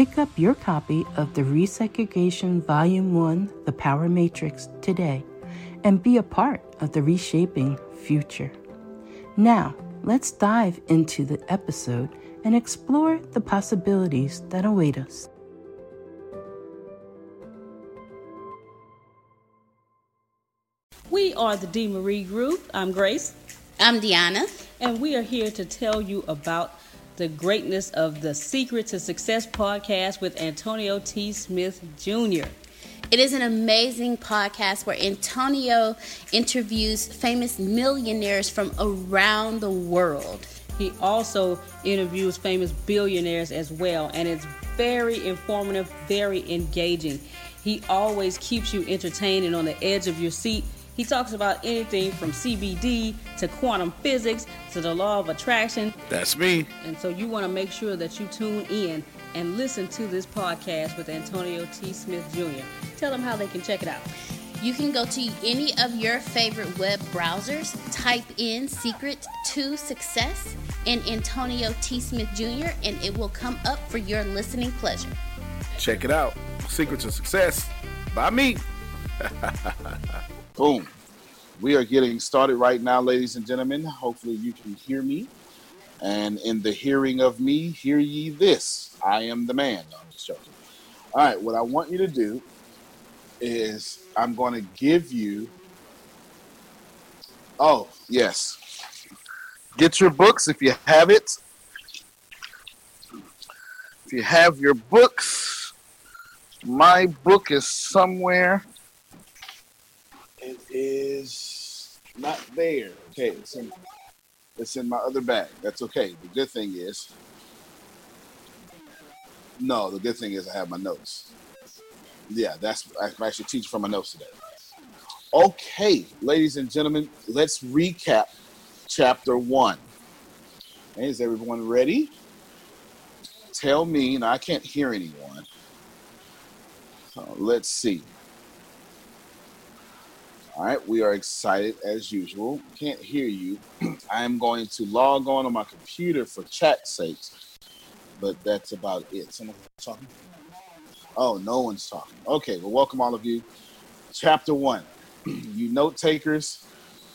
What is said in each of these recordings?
Pick up your copy of the Resegregation Volume 1 The Power Matrix today and be a part of the reshaping future. Now, let's dive into the episode and explore the possibilities that await us. We are the D. Marie Group. I'm Grace. I'm Deanna. And we are here to tell you about the greatness of the Secret to Success podcast with Antonio T. Smith Jr. It is an amazing podcast where Antonio interviews famous millionaires from around the world. He also interviews famous billionaires as well, and it's very informative, very engaging. He always keeps you entertained and on the edge of your seat he talks about anything from CBD to quantum physics to the law of attraction. That's me. And so you want to make sure that you tune in and listen to this podcast with Antonio T. Smith Jr. Tell them how they can check it out. You can go to any of your favorite web browsers, type in Secret to Success and Antonio T. Smith Jr., and it will come up for your listening pleasure. Check it out Secret to Success by me. Boom. We are getting started right now, ladies and gentlemen. Hopefully, you can hear me. And in the hearing of me, hear ye this I am the man. No, I'm just joking. All right, what I want you to do is I'm going to give you. Oh, yes. Get your books if you have it. If you have your books, my book is somewhere it is not there. Okay, it's in it's in my other bag. That's okay. The good thing is no, the good thing is I have my notes. Yeah, that's I'm actually teaching from my notes today. Okay, ladies and gentlemen, let's recap chapter one. Is everyone ready? Tell me, now I can't hear anyone. Uh, let's see. All right, we are excited as usual. Can't hear you. I am going to log on on my computer for chat sakes, but that's about it. Someone talking? Oh, no one's talking. Okay, well, welcome all of you. Chapter one. you note takers,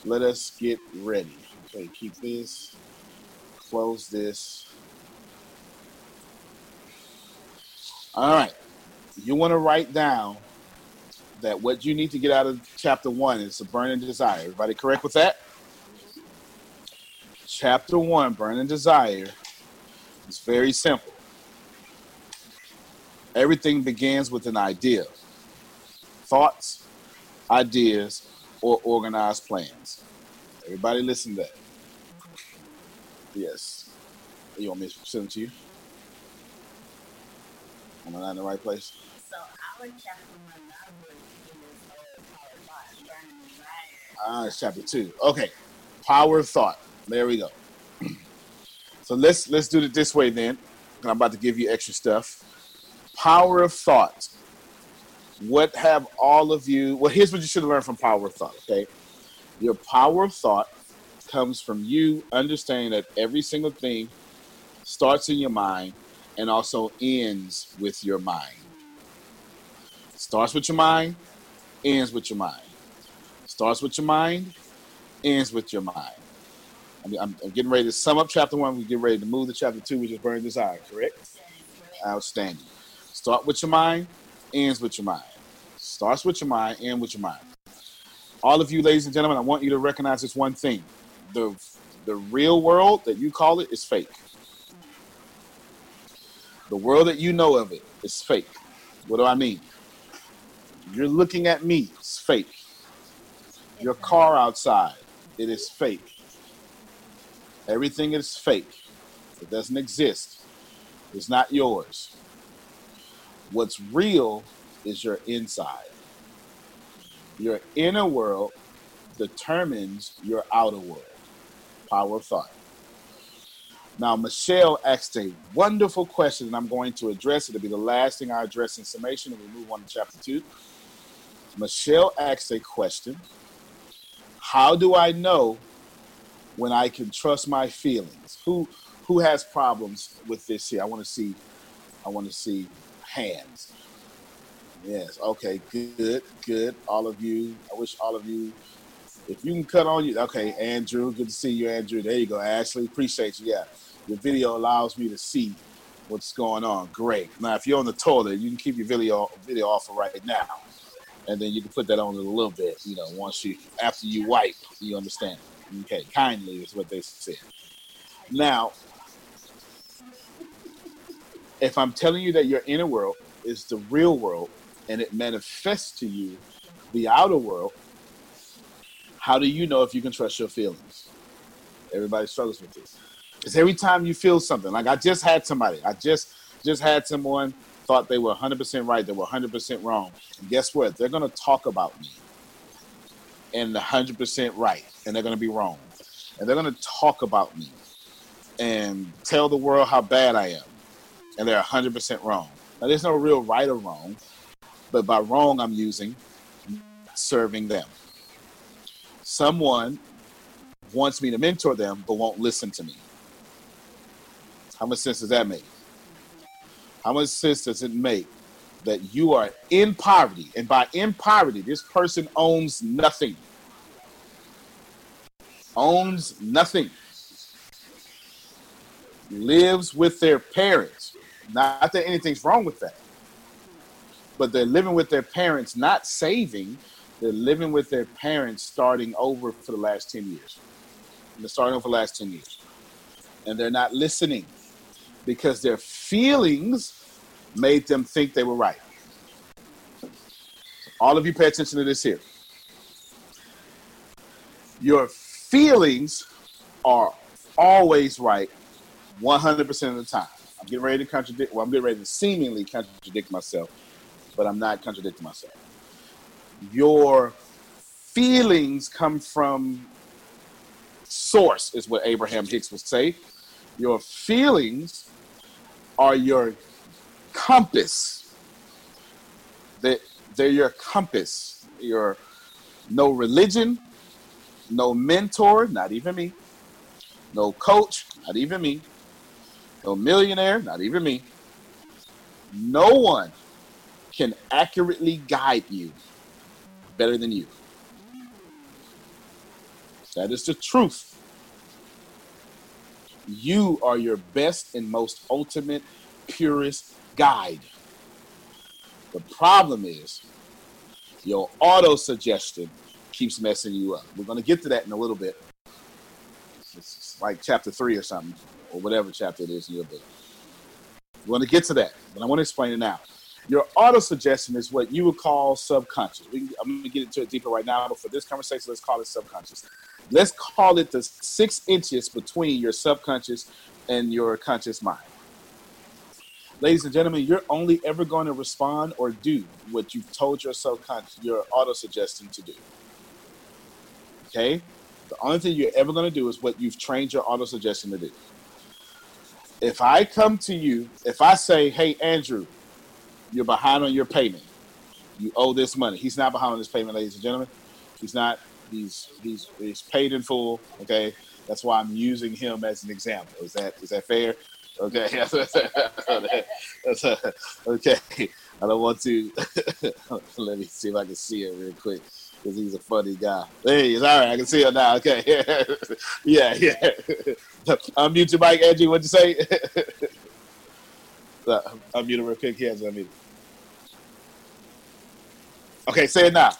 let us get ready. Okay, keep this, close this. All right. You want to write down that what you need to get out of chapter one is a burning desire. Everybody correct with that? Chapter one, burning desire, is very simple. Everything begins with an idea, thoughts, ideas, or organized plans. Everybody listen to that. Yes. You want me to send it to you? Am I not in the right place? So our chapter one, Ah, it's chapter two. Okay. Power of thought. There we go. So let's let's do it this way then. I'm about to give you extra stuff. Power of thought. What have all of you? Well, here's what you should learn from power of thought. Okay, your power of thought comes from you understanding that every single thing starts in your mind and also ends with your mind. Starts with your mind, ends with your mind. Starts with your mind, ends with your mind. I'm, I'm, I'm getting ready to sum up chapter one. We get ready to move to chapter two, which is burning desire. Correct? Outstanding. Start with your mind, ends with your mind. Starts with your mind, ends with your mind. All of you, ladies and gentlemen, I want you to recognize this one thing: the the real world that you call it is fake. The world that you know of it is fake. What do I mean? You're looking at me, it's fake. Your car outside, it is fake. Everything is fake. It doesn't exist. It's not yours. What's real is your inside. Your inner world determines your outer world. Power of thought. Now, Michelle asked a wonderful question, and I'm going to address it. It'll be the last thing I address in summation, and we move on to chapter two. Michelle asked a question How do I know when I can trust my feelings? Who who has problems with this here? I want to see I want to see hands. Yes, okay, good, good. All of you. I wish all of you if you can cut on you okay, Andrew, good to see you, Andrew. There you go. Ashley, appreciate you. Yeah. Your video allows me to see what's going on. Great. Now if you're on the toilet, you can keep your video video off right now. And then you can put that on in a little bit, you know, once you after you wipe, you understand. Okay, kindly is what they said. Now, if I'm telling you that your inner world is the real world and it manifests to you the outer world, how do you know if you can trust your feelings? Everybody struggles with this. Because every time you feel something, like I just had somebody, I just just had someone thought they were 100% right, they were 100% wrong. And guess what? They're going to talk about me and 100% right, and they're going to be wrong. And they're going to talk about me and tell the world how bad I am, and they're 100% wrong. Now, there's no real right or wrong, but by wrong, I'm using serving them. Someone wants me to mentor them, but won't listen to me. How much sense does that make? How much sense does it make that you are in poverty? And by in poverty, this person owns nothing. Owns nothing. Lives with their parents. Not that anything's wrong with that. But they're living with their parents, not saving. They're living with their parents starting over for the last 10 years. They're starting over for the last 10 years. And they're not listening because their feelings made them think they were right. All of you pay attention to this here. Your feelings are always right 100% of the time. I'm getting ready to contradict, well, I'm getting ready to seemingly contradict myself, but I'm not contradicting myself. Your feelings come from source, is what Abraham Hicks would say. Your feelings are your compass. That they're your compass. Your no religion, no mentor, not even me. No coach, not even me. No millionaire, not even me. No one can accurately guide you better than you. That is the truth. You are your best and most ultimate, purest guide. The problem is your auto suggestion keeps messing you up. We're going to get to that in a little bit. It's like chapter three or something, or whatever chapter it is in your book. We're going to get to that, but I want to explain it now. Your auto suggestion is what you would call subconscious. We, I'm going to get into it deeper right now, but for this conversation, let's call it subconscious. Let's call it the six inches between your subconscious and your conscious mind. Ladies and gentlemen, you're only ever going to respond or do what you've told your subconscious, your auto suggestion to do. Okay? The only thing you're ever going to do is what you've trained your auto suggestion to do. If I come to you, if I say, hey, Andrew, you're behind on your payment, you owe this money. He's not behind on his payment, ladies and gentlemen. He's not. He's he's he's paid in full. Okay, that's why I'm using him as an example. Is that is that fair? Okay, okay. I don't want to. Let me see if I can see it real quick because he's a funny guy. There he is. all right. I can see him now. Okay, yeah, yeah. Unmute your mic, Angie. What'd you say? Uh, Unmute it real quick. He has unmuted. Okay, say it now.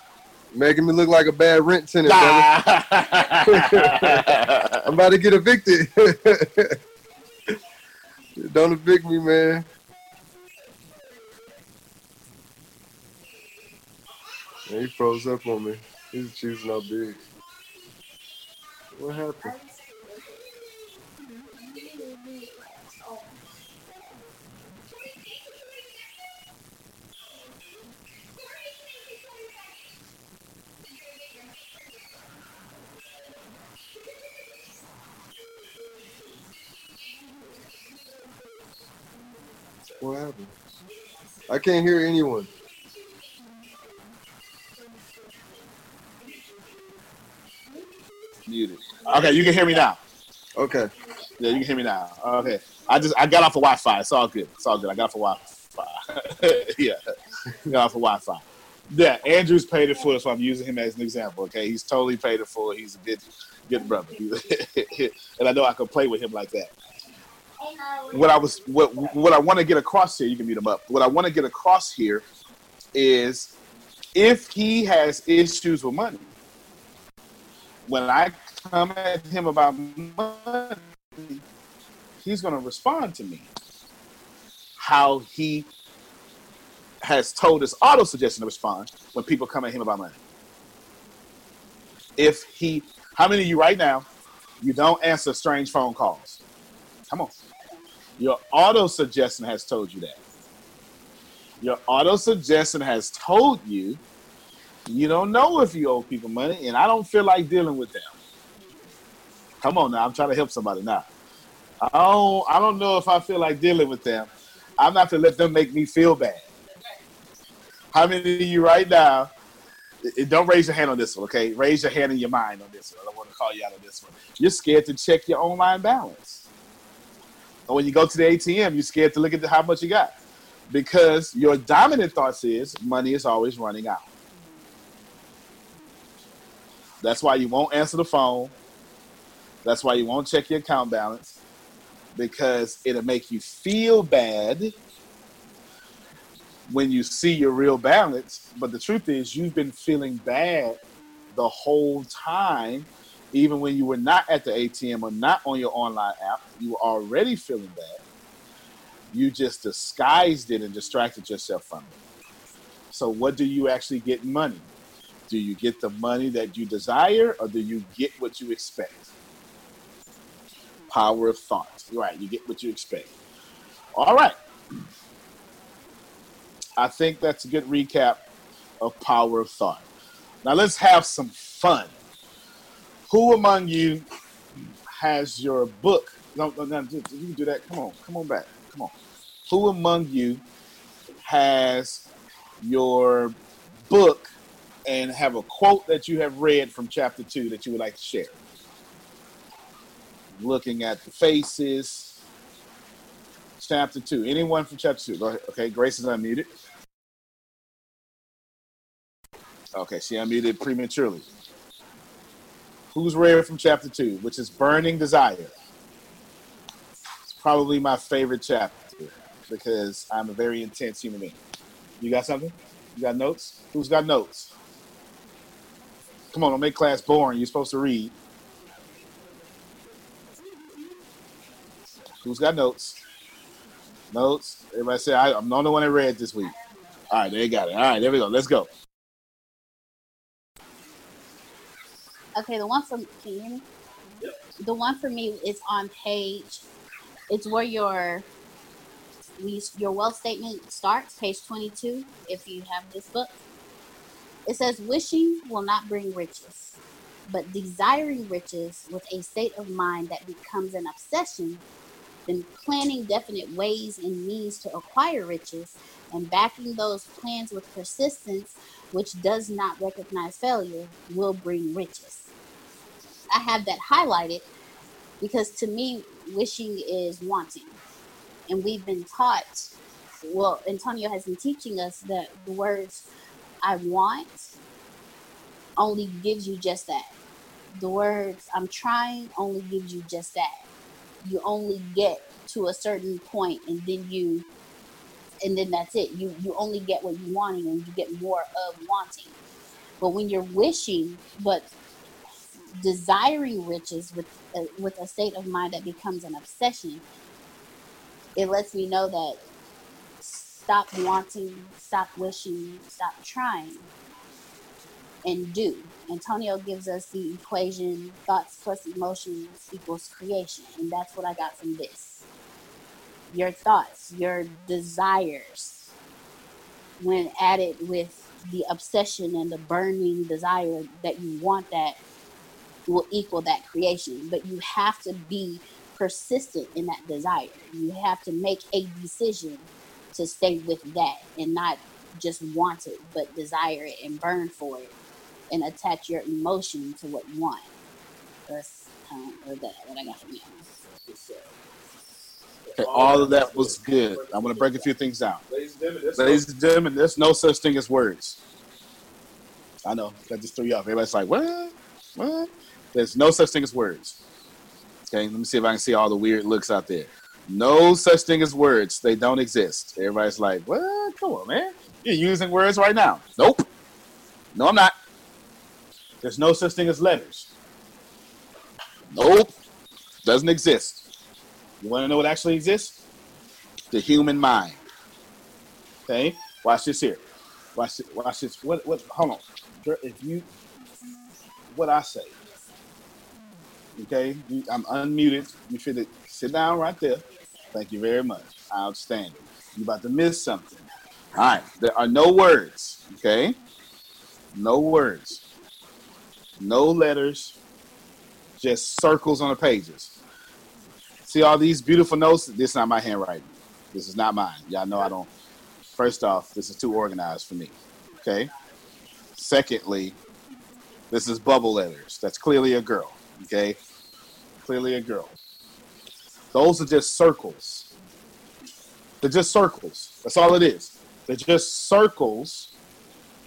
Making me look like a bad rent tenant, brother. I'm about to get evicted. Don't evict me, man. Yeah, he froze up on me. He's choosing out big. What happened? What happened? I can't hear anyone. Muted. Okay, you can hear me now. Okay. Yeah, you can hear me now. Okay. I just I got off of Wi-Fi. It's all good. It's all good. I got off of Wi-Fi. yeah, got off of Wi-Fi. Yeah, Andrew's paid it full, so I'm using him as an example. Okay, he's totally paid it full. He's a good, good brother, and I know I can play with him like that. What I was, what what I want to get across here, you can mute him up. What I want to get across here is, if he has issues with money, when I come at him about money, he's going to respond to me how he has told his auto suggestion to respond when people come at him about money. If he, how many of you right now, you don't answer strange phone calls? Come on. Your auto suggestion has told you that. Your auto suggestion has told you you don't know if you owe people money, and I don't feel like dealing with them. Come on now, I'm trying to help somebody now. I don't, I don't know if I feel like dealing with them. I'm not to let them make me feel bad. How many of you right now? Don't raise your hand on this one, okay? Raise your hand in your mind on this one. I don't want to call you out on this one. You're scared to check your online balance. Or when you go to the ATM, you're scared to look at the, how much you got. Because your dominant thoughts is money is always running out. That's why you won't answer the phone. That's why you won't check your account balance because it'll make you feel bad when you see your real balance. But the truth is, you've been feeling bad the whole time, even when you were not at the ATM or not on your online app. You were already feeling bad. You just disguised it and distracted yourself from it. So, what do you actually get money? Do you get the money that you desire or do you get what you expect? Power of thought. Right, you get what you expect. All right. I think that's a good recap of power of thought. Now let's have some fun. Who among you has your book? No, no, no, you can do that. Come on, come on back. Come on. Who among you has your book and have a quote that you have read from chapter two that you would like to share? Looking at the faces. Chapter two. Anyone from chapter two? Go ahead. Okay, Grace is unmuted. Okay, she unmuted prematurely. Who's read from chapter two, which is Burning Desire? It's probably my favorite chapter because I'm a very intense human being. You got something? You got notes? Who's got notes? Come on, don't make class boring. You're supposed to read. Who's got notes? Notes. Everybody say I, I'm the only one that read this week. All right, they got it. All right, there we go. Let's go. Okay, the one hear me? The one for me is on page. It's where your your wealth statement starts, page twenty-two. If you have this book, it says, "Wishing will not bring riches, but desiring riches with a state of mind that becomes an obsession, then planning definite ways and means to acquire riches, and backing those plans with persistence, which does not recognize failure, will bring riches." I have that highlighted because to me, wishing is wanting. And we've been taught, well, Antonio has been teaching us that the words I want only gives you just that. The words I'm trying only gives you just that. You only get to a certain point and then you and then that's it. You you only get what you wanting and you get more of wanting. But when you're wishing, but desiring riches with a, with a state of mind that becomes an obsession, it lets me know that stop wanting, stop wishing, stop trying, and do. Antonio gives us the equation thoughts plus emotions equals creation, and that's what I got from this. Your thoughts, your desires, when added with the obsession and the burning desire that you want that will equal that creation. But you have to be persistent in that desire. You have to make a decision to stay with that and not just want it, but desire it and burn for it and attach your emotion to what you want. That's um, or that what I got from you. Okay, all of that was good. I'm going to break a few things down. Ladies and gentlemen, Ladies and gentlemen, there's no such thing as words. I know that just threw you off. Everybody's like, what? What? There's no such thing as words. Okay, let me see if I can see all the weird looks out there. No such thing as words. They don't exist. Everybody's like, what? Come on, man. You're using words right now. Nope. No, I'm not. There's no such thing as letters. Nope. Doesn't exist. You want to know what actually exists? The human mind. Okay? Watch this here. Watch this. Watch this. What? What? Hold on. If you, what I say. Okay, I'm unmuted. You should sit down right there. Thank you very much. Outstanding. You about to miss something. All right. There are no words. Okay. No words. No letters. Just circles on the pages. See all these beautiful notes? This is not my handwriting. This is not mine. Y'all know I don't. First off, this is too organized for me. Okay. Secondly, this is bubble letters. That's clearly a girl. Okay. Clearly a girl. Those are just circles. They're just circles. That's all it is. They're just circles.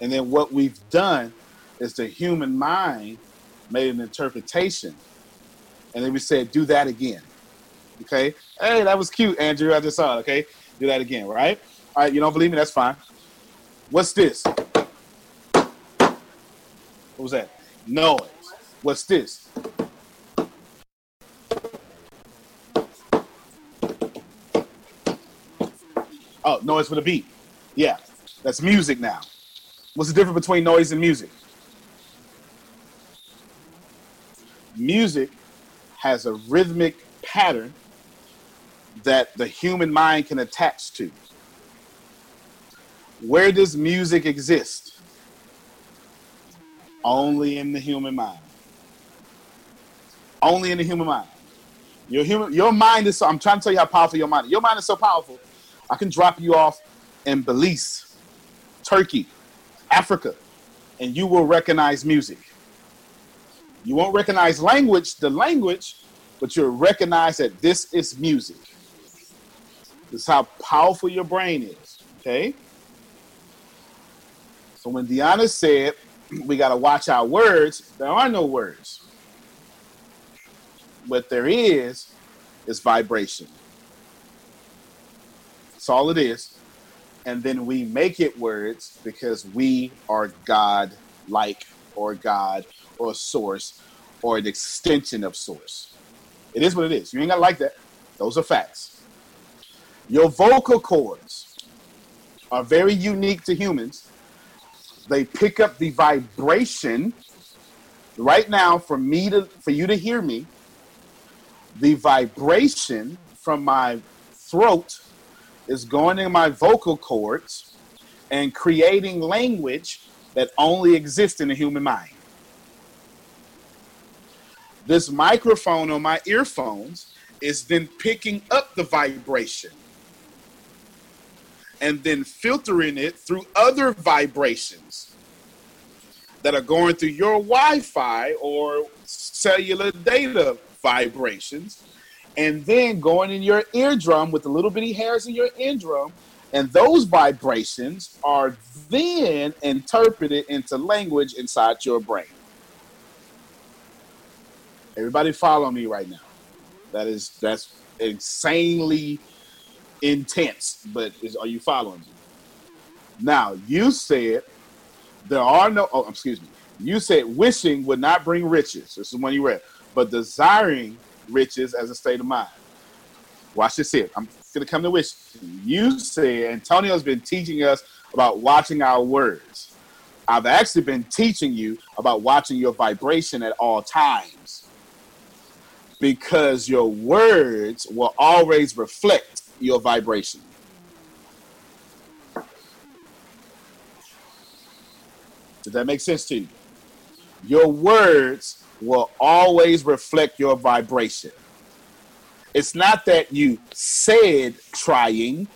And then what we've done is the human mind made an interpretation. And then we said, do that again. Okay. Hey, that was cute, Andrew. I just saw it. Okay. Do that again, right? All right. You don't believe me? That's fine. What's this? What was that? Noise. What's this? Oh, noise with a beat. Yeah, that's music now. What's the difference between noise and music? Music has a rhythmic pattern that the human mind can attach to. Where does music exist? Only in the human mind. Only in the human mind. Your human, your mind is so. I'm trying to tell you how powerful your mind. Is. Your mind is so powerful. I can drop you off in Belize, Turkey, Africa, and you will recognize music. You won't recognize language, the language, but you'll recognize that this is music. This is how powerful your brain is. Okay. So when Deanna said we got to watch our words, there are no words. What there is is vibration. That's all it is. and then we make it words because we are God like or God or source or an extension of source. It is what it is. You ain't gotta like that. Those are facts. Your vocal cords are very unique to humans. They pick up the vibration right now for me to for you to hear me. The vibration from my throat is going in my vocal cords and creating language that only exists in the human mind. This microphone on my earphones is then picking up the vibration and then filtering it through other vibrations that are going through your Wi Fi or cellular data vibrations and then going in your eardrum with the little bitty hairs in your eardrum. And those vibrations are then interpreted into language inside your brain. Everybody follow me right now. That is that's insanely intense, but is are you following me? Now you said there are no oh excuse me. You said wishing would not bring riches. This is one you read, but desiring riches as a state of mind. Watch this here. I'm gonna come to wish. You said Antonio's been teaching us about watching our words. I've actually been teaching you about watching your vibration at all times. Because your words will always reflect your vibration. Does that make sense to you? Your words will always reflect your vibration. It's not that you said trying,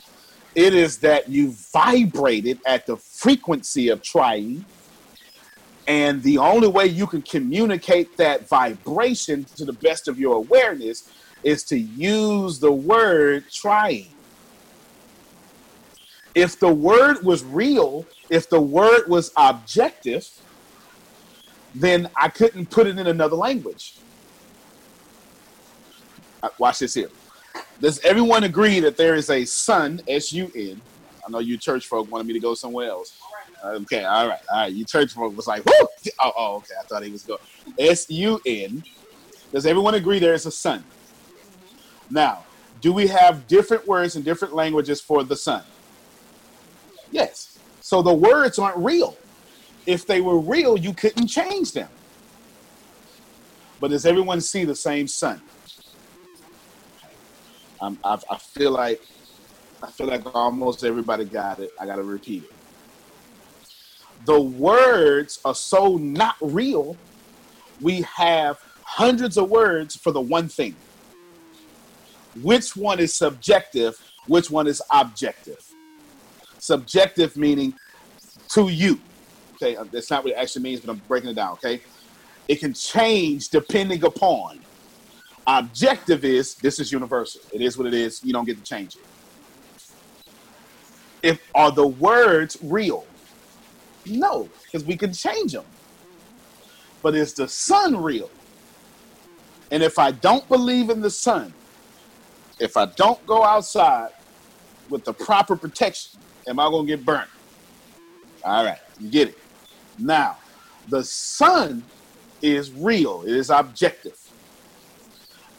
it is that you vibrated at the frequency of trying. And the only way you can communicate that vibration to the best of your awareness is to use the word trying. If the word was real, if the word was objective, then I couldn't put it in another language. Uh, Watch this here. Does everyone agree that there is a sun, S U N? I know you church folk wanted me to go somewhere else. Uh, Okay, all right, all right. You church folk was like! Oh, oh, okay. I thought he was going. S U N. Does everyone agree there is a sun? Now, do we have different words in different languages for the sun? Yes. So the words aren't real. If they were real, you couldn't change them. But does everyone see the same sun? Um, I, I feel like I feel like almost everybody got it. I got to repeat it. The words are so not real. We have hundreds of words for the one thing. Which one is subjective? Which one is objective? Subjective meaning to you. Okay, uh, that's not what it actually means, but I'm breaking it down. Okay, it can change depending upon. Objective is this is universal. It is what it is. You don't get to change it. If are the words real? No, because we can change them. But is the sun real? And if I don't believe in the sun, if I don't go outside with the proper protection, am I going to get burnt? All right, you get it. Now, the sun is real, it is objective.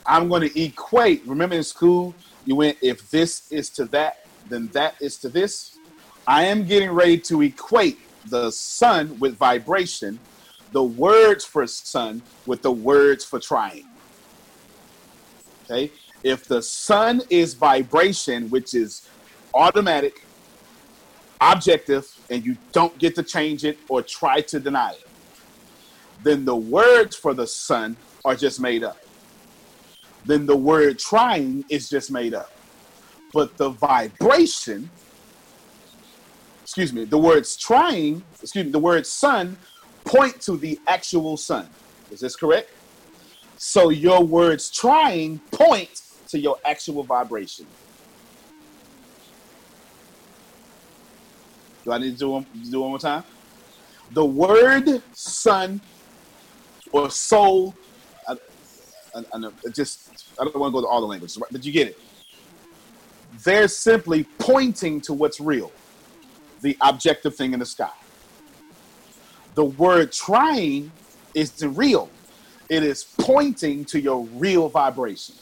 I'm going to equate. Remember in school, you went, if this is to that, then that is to this. I am getting ready to equate the sun with vibration, the words for sun with the words for trying. Okay? If the sun is vibration, which is automatic, objective, and you don't get to change it or try to deny it, then the words for the sun are just made up. Then the word trying is just made up. But the vibration, excuse me, the words trying, excuse me, the word sun point to the actual sun. Is this correct? So your words trying point to your actual vibration. Do I need to do one, do one more time? The word sun or soul, I, I, I know, just, I don't want to go to all the languages, but you get it. They're simply pointing to what's real. the objective thing in the sky. The word trying is the real. It is pointing to your real vibration.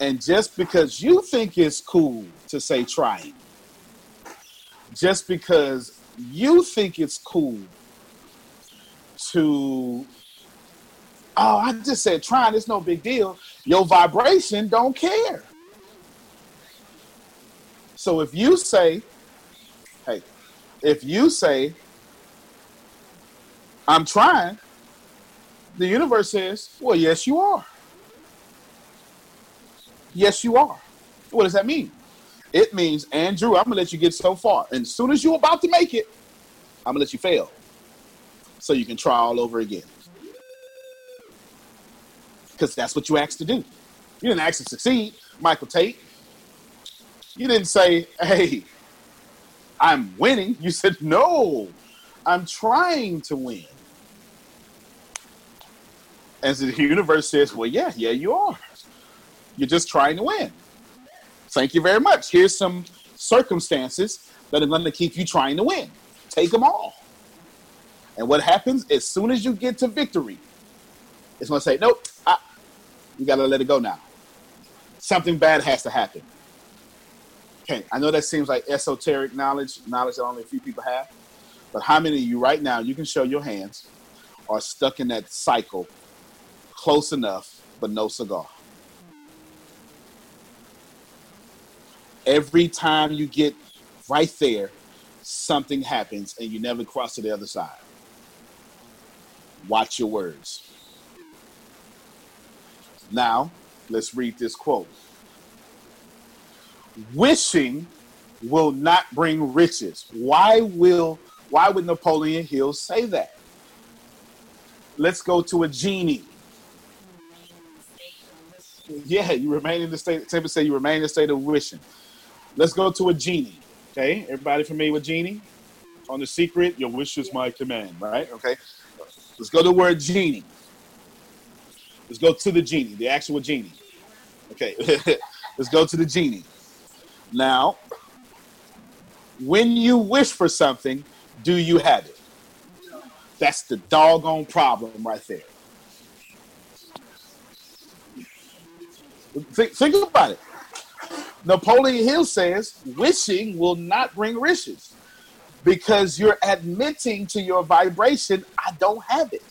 And just because you think it's cool to say trying, just because you think it's cool to, oh, I just said trying, it's no big deal. Your vibration don't care. So if you say, hey, if you say, I'm trying, the universe says, well, yes, you are. Yes, you are. What does that mean? It means, Andrew, I'm gonna let you get so far. And as soon as you're about to make it, I'm gonna let you fail. So you can try all over again. Because that's what you asked to do. You didn't ask to succeed, Michael Tate. You didn't say, hey, I'm winning. You said, no, I'm trying to win. And so the universe says, well, yeah, yeah, you are. You're just trying to win. Thank you very much. Here's some circumstances that are going to keep you trying to win. Take them all. And what happens as soon as you get to victory, it's going to say, nope, ah, you got to let it go now. Something bad has to happen. Okay, I know that seems like esoteric knowledge, knowledge that only a few people have. But how many of you right now, you can show your hands, are stuck in that cycle close enough, but no cigar? Every time you get right there, something happens and you never cross to the other side. Watch your words. Now, let's read this quote. Wishing will not bring riches. Why will why would Napoleon Hill say that? Let's go to a genie. Yeah, you remain in the state. Say you remain in the state of wishing. Let's go to a genie. Okay, everybody familiar with genie? On the secret, your wish is my command, right? Okay. Let's go to the word genie. Let's go to the genie, the actual genie. Okay. Let's go to the genie. Now, when you wish for something, do you have it? That's the doggone problem right there. Think, think about it. Napoleon Hill says wishing will not bring riches because you're admitting to your vibration, I don't have it.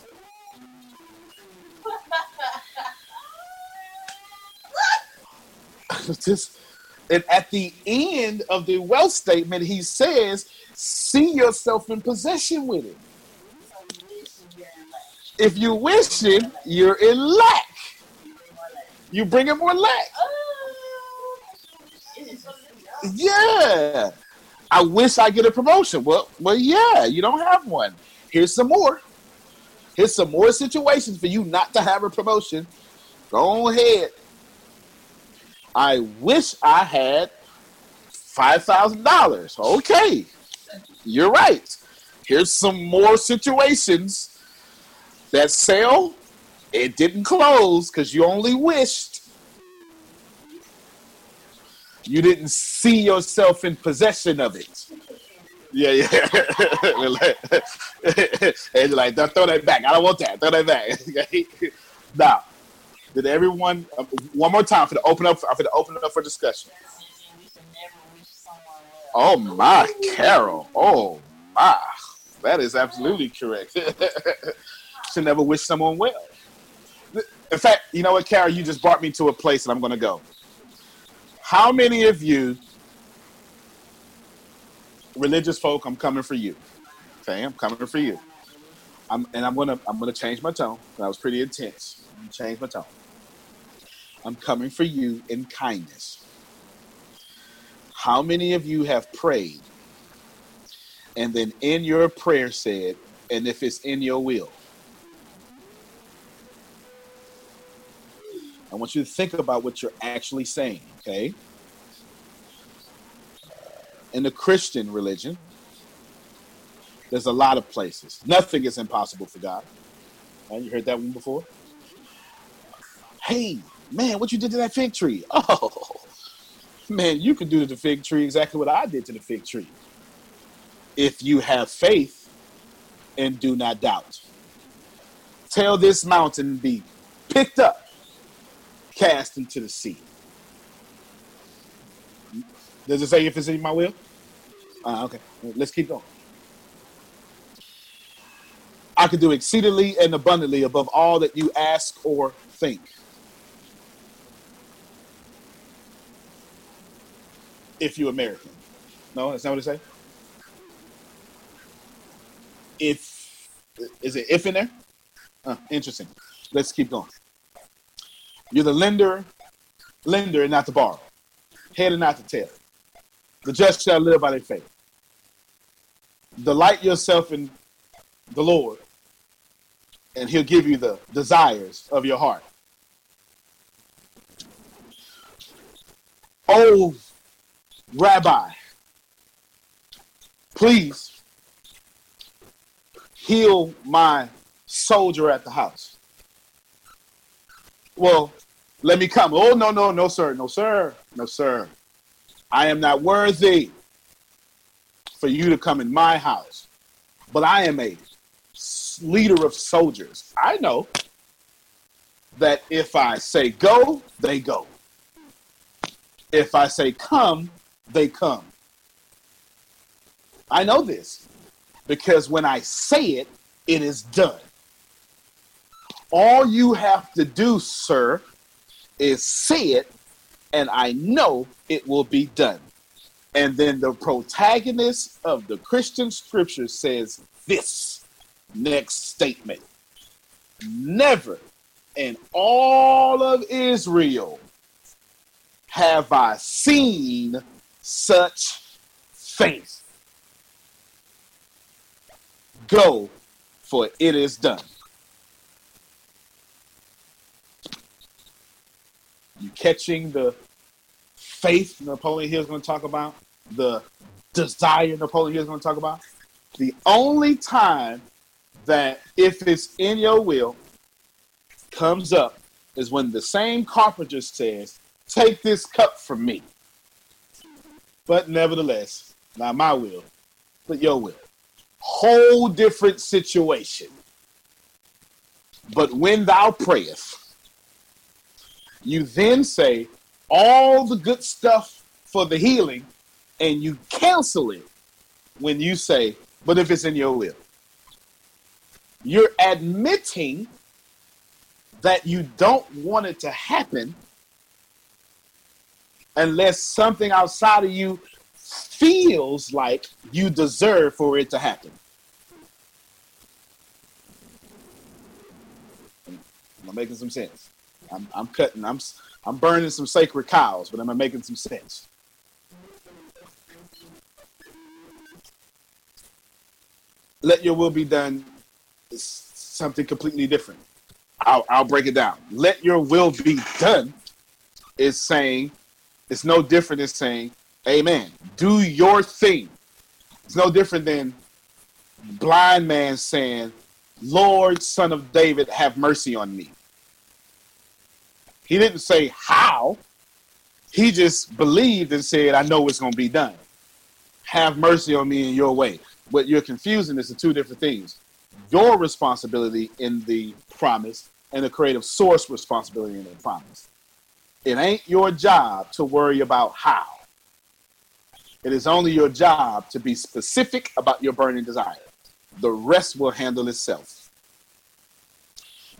Just, and at the end of the wealth statement, he says, see yourself in possession with it. If you wishing, you're in lack. You bring in more lack. Yeah. I wish I get a promotion. Well, well, yeah, you don't have one. Here's some more. Here's some more situations for you not to have a promotion. Go ahead. I wish I had five thousand dollars. Okay, you're right. Here's some more situations that sale. It didn't close because you only wished. You didn't see yourself in possession of it. Yeah, yeah. and like, don't throw that back. I don't want that. Throw that back. Now, did everyone uh, one more time for the open up for the open up for discussion? Oh my, Carol. Oh my, that is absolutely correct. Should never wish someone well. In fact, you know what, Carol? You just brought me to a place that I'm going to go. How many of you religious folk? I'm coming for you. Okay, I'm coming for you. I'm, and I'm gonna I'm gonna change my tone. That was pretty intense. Change my tone. I'm coming for you in kindness. How many of you have prayed and then in your prayer said, and if it's in your will? I want you to think about what you're actually saying, okay? In the Christian religion, there's a lot of places. Nothing is impossible for God. Right? You heard that one before? Hey, man, what you did to that fig tree? Oh, man, you can do to the fig tree exactly what I did to the fig tree. if you have faith and do not doubt. Tell this mountain be picked up, cast into the sea. Does it say if it's in my will? Uh, okay, let's keep going. I can do exceedingly and abundantly above all that you ask or think. If you are American. No, that's not what it say. If is it if in there? Uh, interesting. Let's keep going. You're the lender, lender and not the borrower, head and not the tail. The just shall live by their faith. Delight yourself in the Lord, and He'll give you the desires of your heart. Oh, Rabbi, please heal my soldier at the house. Well, let me come. Oh, no, no, no, sir. No, sir. No, sir. I am not worthy for you to come in my house, but I am a leader of soldiers. I know that if I say go, they go. If I say come, they come. I know this because when I say it, it is done. All you have to do, sir, is say it, and I know it will be done. And then the protagonist of the Christian scripture says this next statement Never in all of Israel have I seen such faith. Go, for it is done. You catching the faith Napoleon Hill is going to talk about, the desire Napoleon Hill is going to talk about. The only time that if it's in your will comes up is when the same carpenter says, Take this cup from me. But nevertheless, not my will, but your will. Whole different situation. But when thou prayest, you then say all the good stuff for the healing and you cancel it when you say, but if it's in your will. You're admitting that you don't want it to happen unless something outside of you feels like you deserve for it to happen. Am I making some sense? I'm, I'm cutting. I'm I'm burning some sacred cows, but am I making some sense? Let your will be done is something completely different. I'll, I'll break it down. Let your will be done is saying it's no different than saying, Amen. Do your thing. It's no different than blind man saying, Lord, son of David, have mercy on me. He didn't say how. He just believed and said, I know it's going to be done. Have mercy on me in your way. What you're confusing is the two different things your responsibility in the promise and the creative source responsibility in the promise. It ain't your job to worry about how. It is only your job to be specific about your burning desire. The rest will handle itself.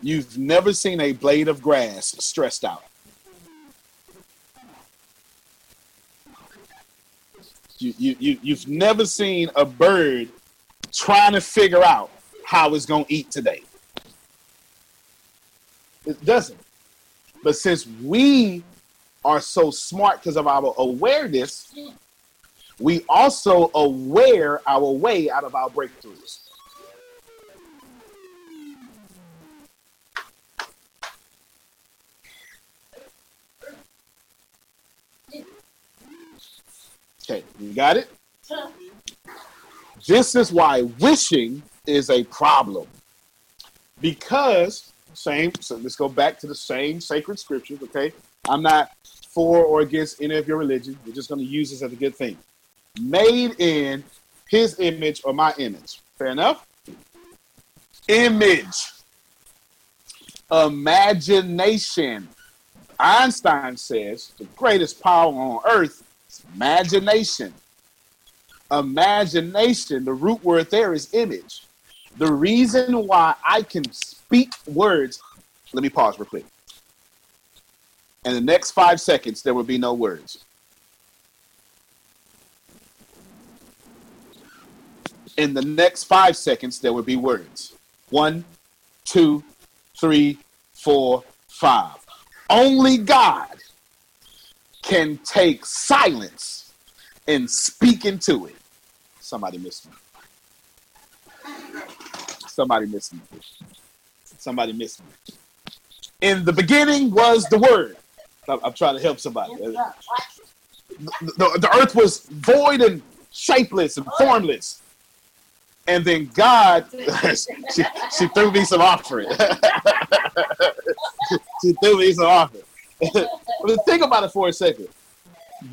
You've never seen a blade of grass stressed out. You, you, you, you've never seen a bird trying to figure out how it's going to eat today. It doesn't. But since we are so smart because of our awareness, we also aware our way out of our breakthroughs. You got it? This is why wishing is a problem. Because, same, so let's go back to the same sacred scriptures, okay? I'm not for or against any of your religion. We're just going to use this as a good thing. Made in his image or my image. Fair enough? Image. Imagination. Einstein says the greatest power on earth imagination. Imagination, the root word there is image. The reason why I can speak words, let me pause real quick. In the next five seconds, there will be no words. In the next five seconds, there will be words. One, two, three, four, five. Only God can take silence and speak into it. Somebody missed me. Somebody missed me. Somebody missed me. In the beginning was the Word. I'm, I'm trying to help somebody. The, the- the earth was void and shapeless and formless. And then God, she, she threw me some offering. she threw me some offering. But think about it for a second.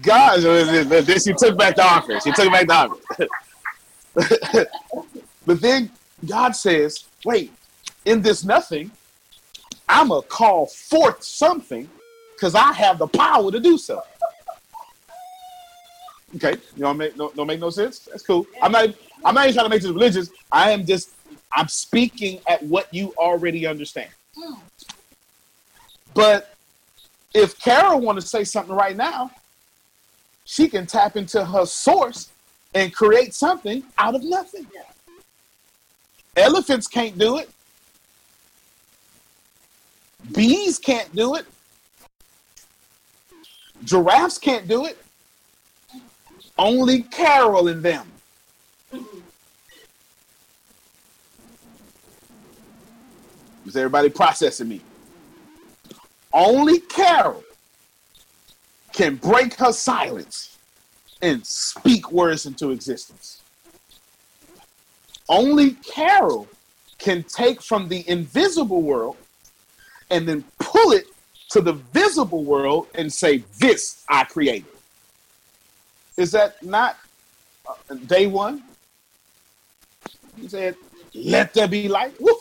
God, then she took back the offering. She took back the offering. but then God says, wait, in this nothing, I'm going to call forth something because I have the power to do so. Okay, you don't make no, don't make no sense. That's cool. I'm not. I'm not even trying to make this religious. I am just. I'm speaking at what you already understand. Hmm. But if Carol want to say something right now, she can tap into her source and create something out of nothing. Elephants can't do it. Bees can't do it. Giraffes can't do it. Only Carol and them. Is everybody processing me? Only Carol can break her silence and speak words into existence. Only Carol can take from the invisible world and then pull it to the visible world and say, This I created. Is that not uh, day one? He said, Let there be light. Woo!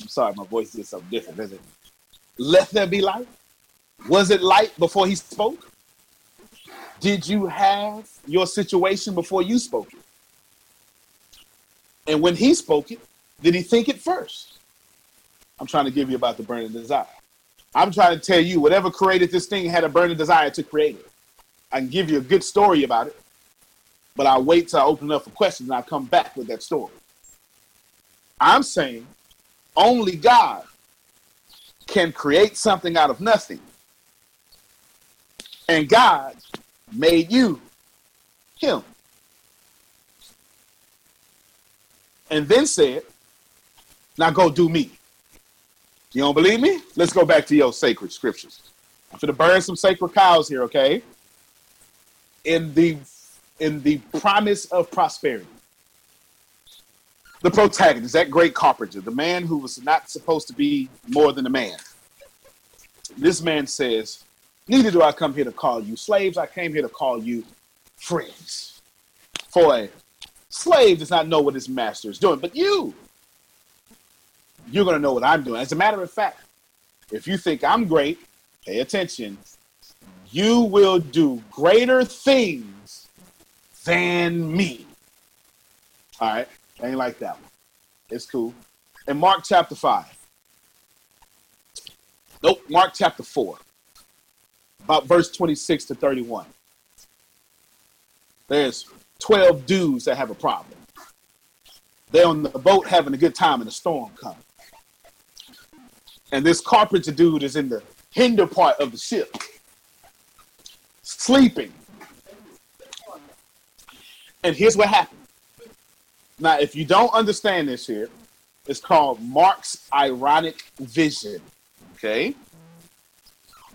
I'm sorry, my voice is something different, isn't it? Let there be light. Was it light before he spoke? Did you have your situation before you spoke it? And when he spoke it, did he think it first? I'm trying to give you about the burning desire. I'm trying to tell you, whatever created this thing had a burning desire to create it. I can give you a good story about it, but I'll wait till I open up for questions and I'll come back with that story. I'm saying only God can create something out of nothing. And God made you him. And then said, now go do me. You don't believe me? Let's go back to your sacred scriptures. I'm going to burn some sacred cows here, okay? In the in the promise of prosperity. The protagonist, that great carpenter, the man who was not supposed to be more than a man. This man says, Neither do I come here to call you slaves, I came here to call you friends. For a slave does not know what his master is doing, but you, you're going to know what I'm doing. As a matter of fact, if you think I'm great, pay attention. You will do greater things than me. All right. Ain't like that one. It's cool. In Mark chapter 5. Nope, Mark chapter 4. About verse 26 to 31. There's 12 dudes that have a problem. They're on the boat having a good time and a storm comes. And this carpenter dude is in the hinder part of the ship, sleeping. And here's what happened. Now, if you don't understand this here, it's called Mark's ironic vision. Okay?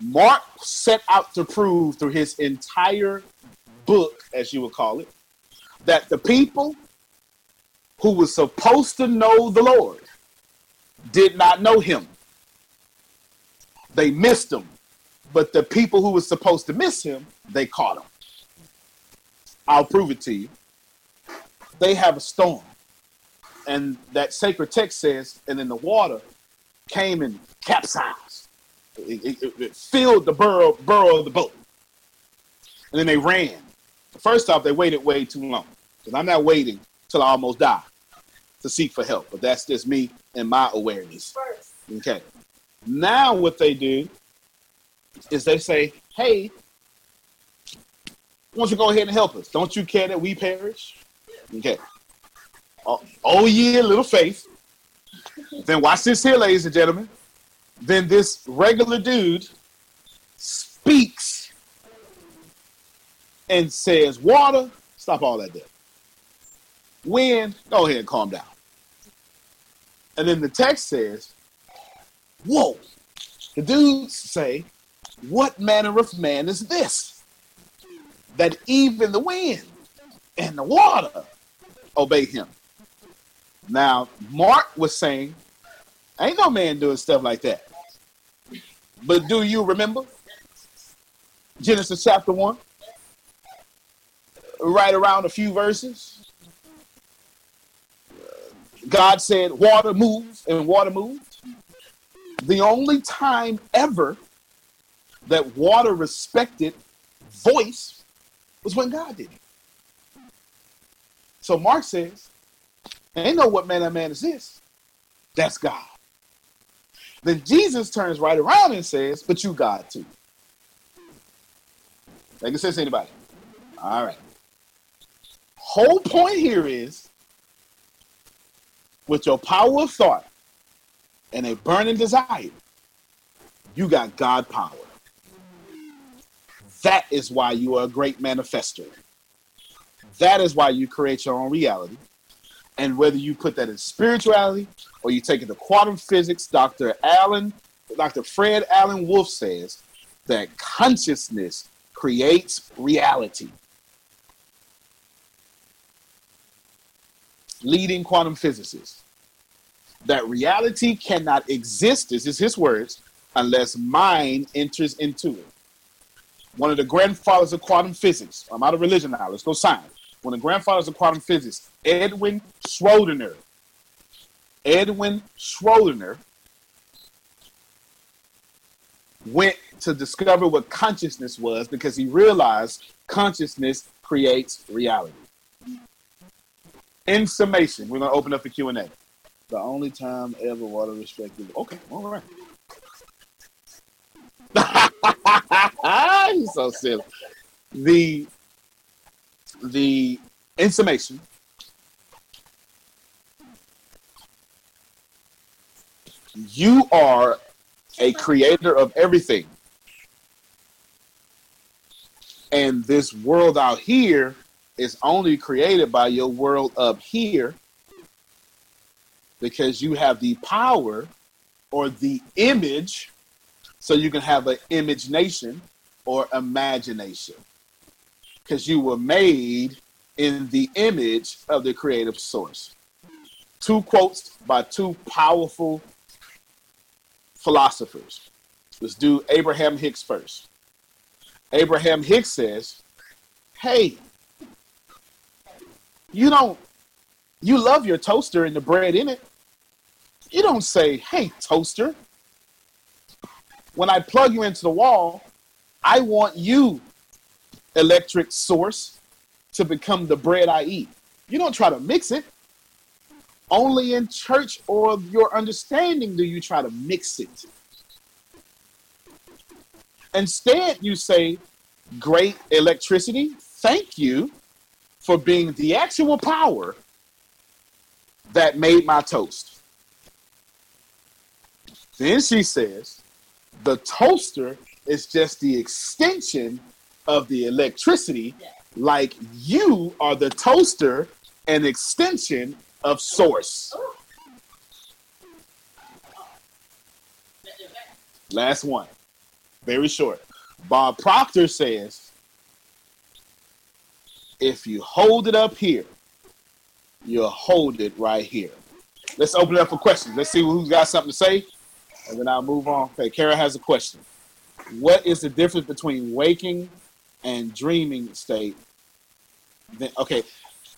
Mark set out to prove through his entire book, as you would call it, that the people who were supposed to know the Lord did not know him. They missed him. But the people who were supposed to miss him, they caught him. I'll prove it to you. They have a storm. And that sacred text says, and then the water came and capsized. It, it- it- filled the burrow, burrow of the boat. And then they ran. First off, they waited way too long. Because I'm not waiting till I almost die to seek for help. But that's just me and my awareness. First. Okay. Now what they do is they say, hey, why don't you go ahead and help us? Don't you care that we perish? Okay. Oh, oh yeah, little faith. Then watch this here, ladies and gentlemen. Then this regular dude speaks and says, water, stop all that there. Wind, go ahead and calm down. And then the text says, Whoa. The dudes say, What manner of man is this? That even the wind and the water obey him. Now, Mark was saying, Ain't no man doing stuff like that. But do you remember Genesis chapter 1? Right around a few verses. God said, Water moves, and water moved the only time ever that water respected voice was when God did it. So Mark says, ain't know what man that man is this. That's God. Then Jesus turns right around and says, but you God too. Make a sense to anybody? All right. Whole point here is with your power of thought, and a burning desire, you got God power. That is why you are a great manifester. That is why you create your own reality. And whether you put that in spirituality or you take it to quantum physics, Dr. Allen, Dr. Fred Alan Wolf says that consciousness creates reality. Leading quantum physicist that reality cannot exist, this is his words, unless mind enters into it. One of the grandfathers of quantum physics, I'm out of religion now, let's go science. Of the grandfathers of quantum physics, Edwin Schrodinger. Edwin Schrodinger went to discover what consciousness was because he realized consciousness creates reality. In summation, we're going to open up the Q&A. The only time ever water respected. Okay, all right. He's so silly. The the in summation, you are a creator of everything. And this world out here is only created by your world up here because you have the power or the image so you can have an image nation or imagination because you were made in the image of the creative source. Two quotes by two powerful philosophers. Let's do abraham hicks first. Abraham hicks says hey you don't you love your toaster and the bread in it. You don't say, hey, toaster, when I plug you into the wall, I want you, electric source, to become the bread I eat. You don't try to mix it. Only in church or your understanding do you try to mix it. Instead, you say, great electricity, thank you for being the actual power that made my toast. Then she says, the toaster is just the extension of the electricity, like you are the toaster an extension of source. Last one, very short. Bob Proctor says, if you hold it up here, you'll hold it right here. Let's open it up for questions. Let's see who's got something to say and then I'll move on. Okay, Kara has a question. What is the difference between waking and dreaming state? Then, okay,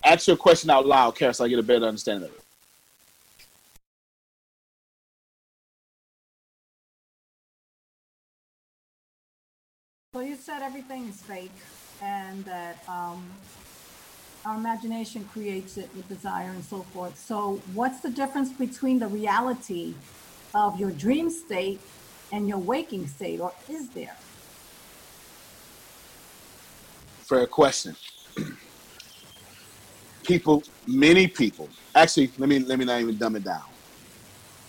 ask your question out loud, Kara, so I get a better understanding of it. So you said everything is fake and that um, our imagination creates it with desire and so forth. So what's the difference between the reality of your dream state and your waking state, or is there? Fair question. people, many people, actually, let me let me not even dumb it down.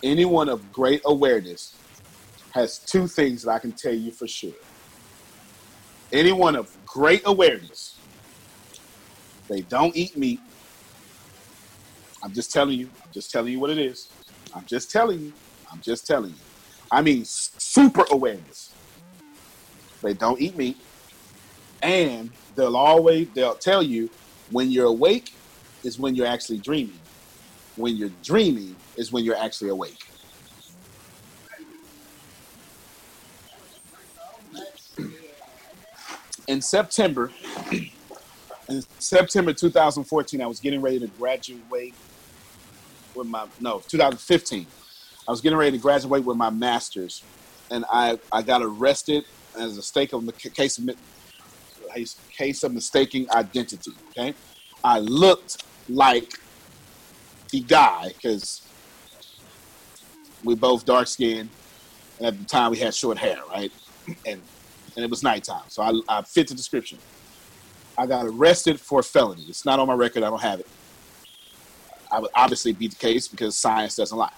Anyone of great awareness has two things that I can tell you for sure. Anyone of great awareness, they don't eat meat. I'm just telling you. I'm just telling you what it is. I'm just telling you. I'm just telling you. I mean, super awareness. They don't eat meat, and they'll always they'll tell you when you're awake is when you're actually dreaming. When you're dreaming is when you're actually awake. In September, in September 2014, I was getting ready to graduate with my no 2015. I was getting ready to graduate with my master's, and I I got arrested as a stake of the case of case of mistaking identity. Okay, I looked like the guy because we both dark skinned, and at the time we had short hair, right? And and it was nighttime, so I, I fit the description. I got arrested for a felony. It's not on my record. I don't have it. I would obviously beat the case because science doesn't lie.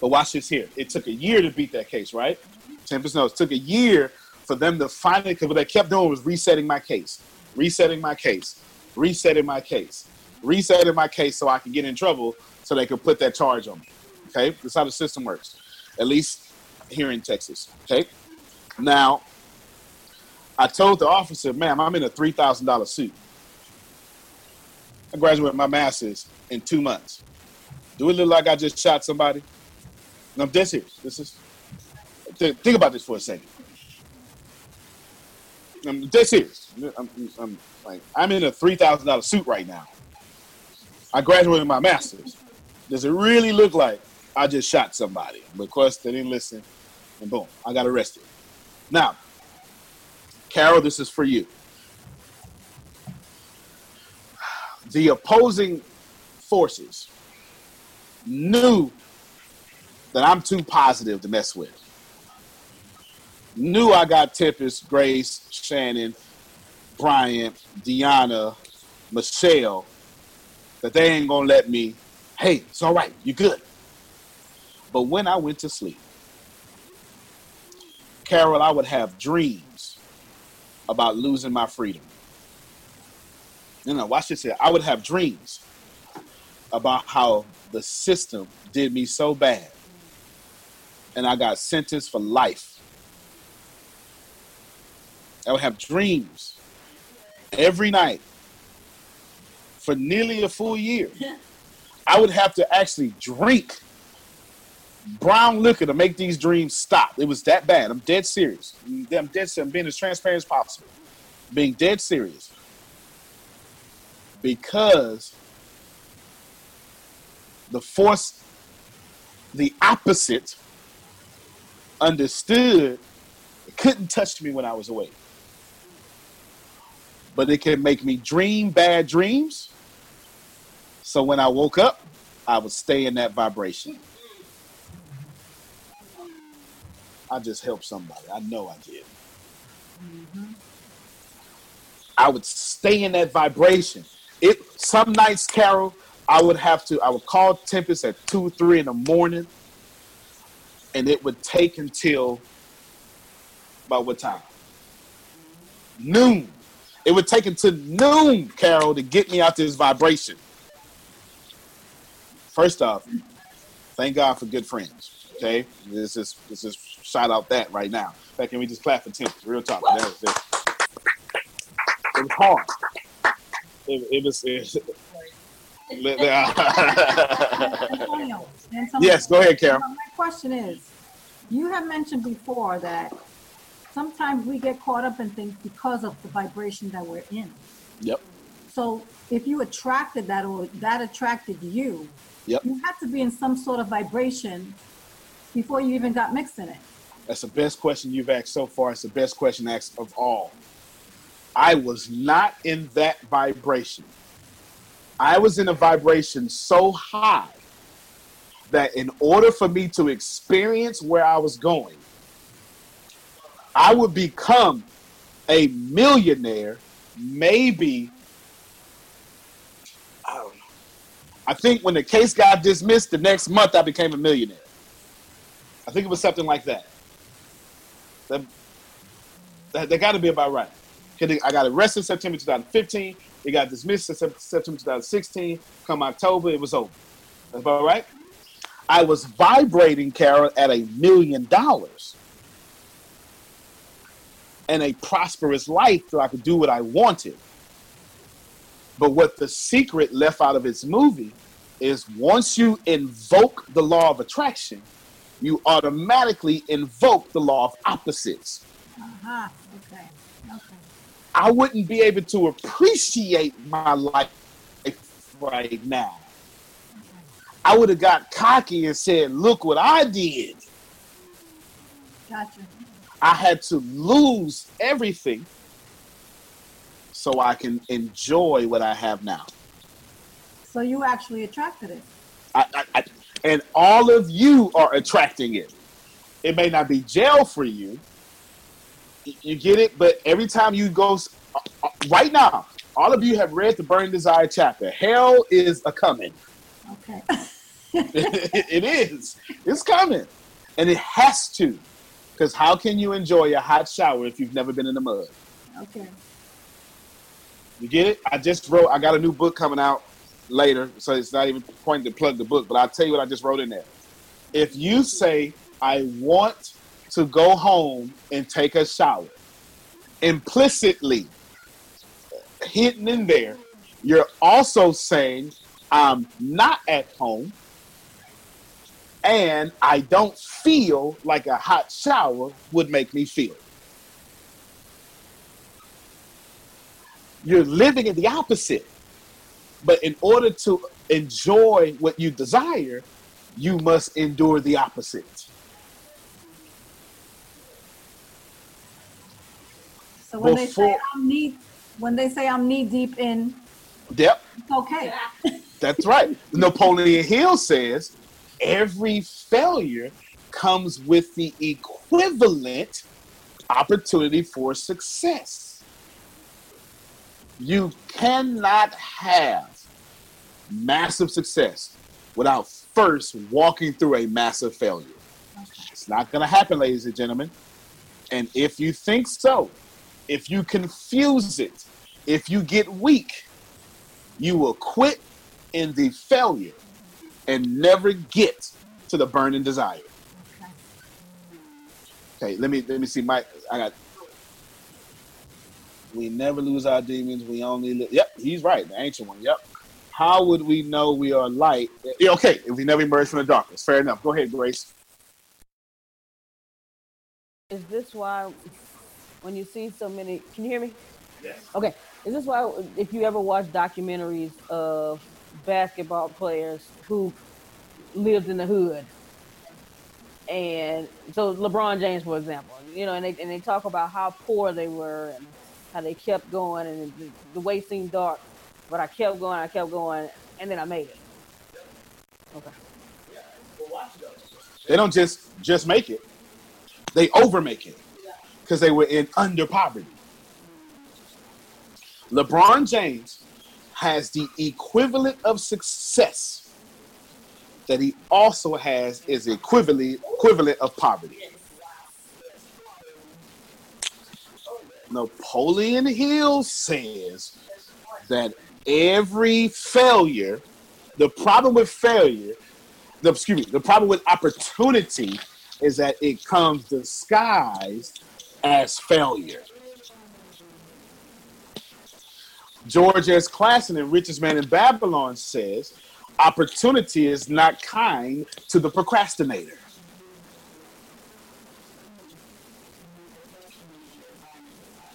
But watch this here. It took a year to beat that case, right? Tempest knows. It took a year for them to finally, because what they kept doing was resetting my case, resetting my case, resetting my case, resetting my case so I can get in trouble so they could put that charge on me. Okay? That's how the system works, at least here in Texas. Okay? Now, I told the officer, ma'am, I'm in a $3,000 suit. I graduated my master's in two months. Do it look like I just shot somebody? No, I'm dead serious. This is think about this for a second. I'm dead serious. I'm, I'm like I'm in a three thousand dollar suit right now. I graduated my master's. Does it really look like I just shot somebody? Course they didn't listen, and boom, I got arrested. Now, Carol, this is for you. The opposing forces knew that I'm too positive to mess with. Knew I got Tempest, Grace, Shannon, Bryant, Deanna, Michelle, that they ain't gonna let me, hey, it's all right, you good. But when I went to sleep, Carol, I would have dreams about losing my freedom. You know, watch this here. I would have dreams about how the system did me so bad and I got sentenced for life. I would have dreams every night for nearly a full year. I would have to actually drink brown liquor to make these dreams stop. It was that bad. I'm dead serious. I'm dead serious. I'm being as transparent as possible. Being dead serious. Because the force, the opposite, understood it couldn't touch me when I was awake. But it can make me dream bad dreams. So when I woke up, I would stay in that vibration. I just helped somebody. I know I did. Mm-hmm. I would stay in that vibration. It some nights, Carol, I would have to. I would call Tempest at two, three in the morning, and it would take until about what time? Mm-hmm. Noon. It would take until noon, Carol, to get me out of this vibration. First off, thank God for good friends. Okay, this is this is shout out that right now. In fact, can we just clap for Tempest? Real talk. That was it. It was hard. It, it was. It, yes, go ahead, Carol. My question is, you have mentioned before that sometimes we get caught up in things because of the vibration that we're in. Yep. So if you attracted that or that attracted you, Yep. you had to be in some sort of vibration before you even got mixed in it. That's the best question you've asked so far. It's the best question asked of all. I was not in that vibration. I was in a vibration so high that in order for me to experience where I was going, I would become a millionaire, maybe. I don't know. I think when the case got dismissed, the next month I became a millionaire. I think it was something like that. That, that, that got to be about right. I got arrested in September 2015. It got dismissed September 2016. Come October, it was over. That's about right. I was vibrating, Carol, at a million dollars and a prosperous life so I could do what I wanted. But what the secret left out of its movie is once you invoke the law of attraction, you automatically invoke the law of opposites. Uh-huh. Okay. Okay. I wouldn't be able to appreciate my life right now. I would have got cocky and said, Look what I did. Gotcha. I had to lose everything so I can enjoy what I have now. So you actually attracted it. I, I, I, and all of you are attracting it. It may not be jail for you. You get it? But every time you go, uh, uh, right now, all of you have read the Burning Desire chapter. Hell is a coming. Okay. it is. It's coming. And it has to. Because how can you enjoy a hot shower if you've never been in the mud? okay. You get it? I just wrote, I got a new book coming out later, so it's not even pointing to plug the book, but I'll tell you what I just wrote in there. If you say, I want to go home and take a shower, implicitly hidden in there, you're also saying, I'm not at home and I don't feel like a hot shower would make me feel. You're living in the opposite. But in order to enjoy what you desire, you must endure the opposite. So when they say I'm knee, when they say I'm knee deep in, Yep, it's okay. that's right. Napoleon Hill says every failure comes with the equivalent opportunity for success. You cannot have massive success without first walking through a massive failure. It's not going to happen, ladies and gentlemen. And if you think so, if you confuse it, if you get weak, you will quit in the failure and never get to the burning desire. Okay. Let me let me see. Mike, I got. We never lose our demons. We only. Li- yep, he's right. The ancient one. Yep. How would we know we are light? Okay, if we never emerge from the darkness. Fair enough. Go ahead, Grace. Is this why when you see so many can you hear me? Yes. Okay. Is this why if you ever watch documentaries of basketball players who lived in the hood and so LeBron James for example, you know, and they and they talk about how poor they were and how they kept going and the, the way seemed dark, but I kept going, I kept going, and then I made it. Okay. They don't just just make it; they overmake it because they were in under poverty. LeBron James has the equivalent of success that he also has is equivalent equivalent of poverty. Napoleon Hill says that every failure, the problem with failure, the excuse me, the problem with opportunity is that it comes disguised as failure. George S. Clason in Richest Man in Babylon says, opportunity is not kind to the procrastinator.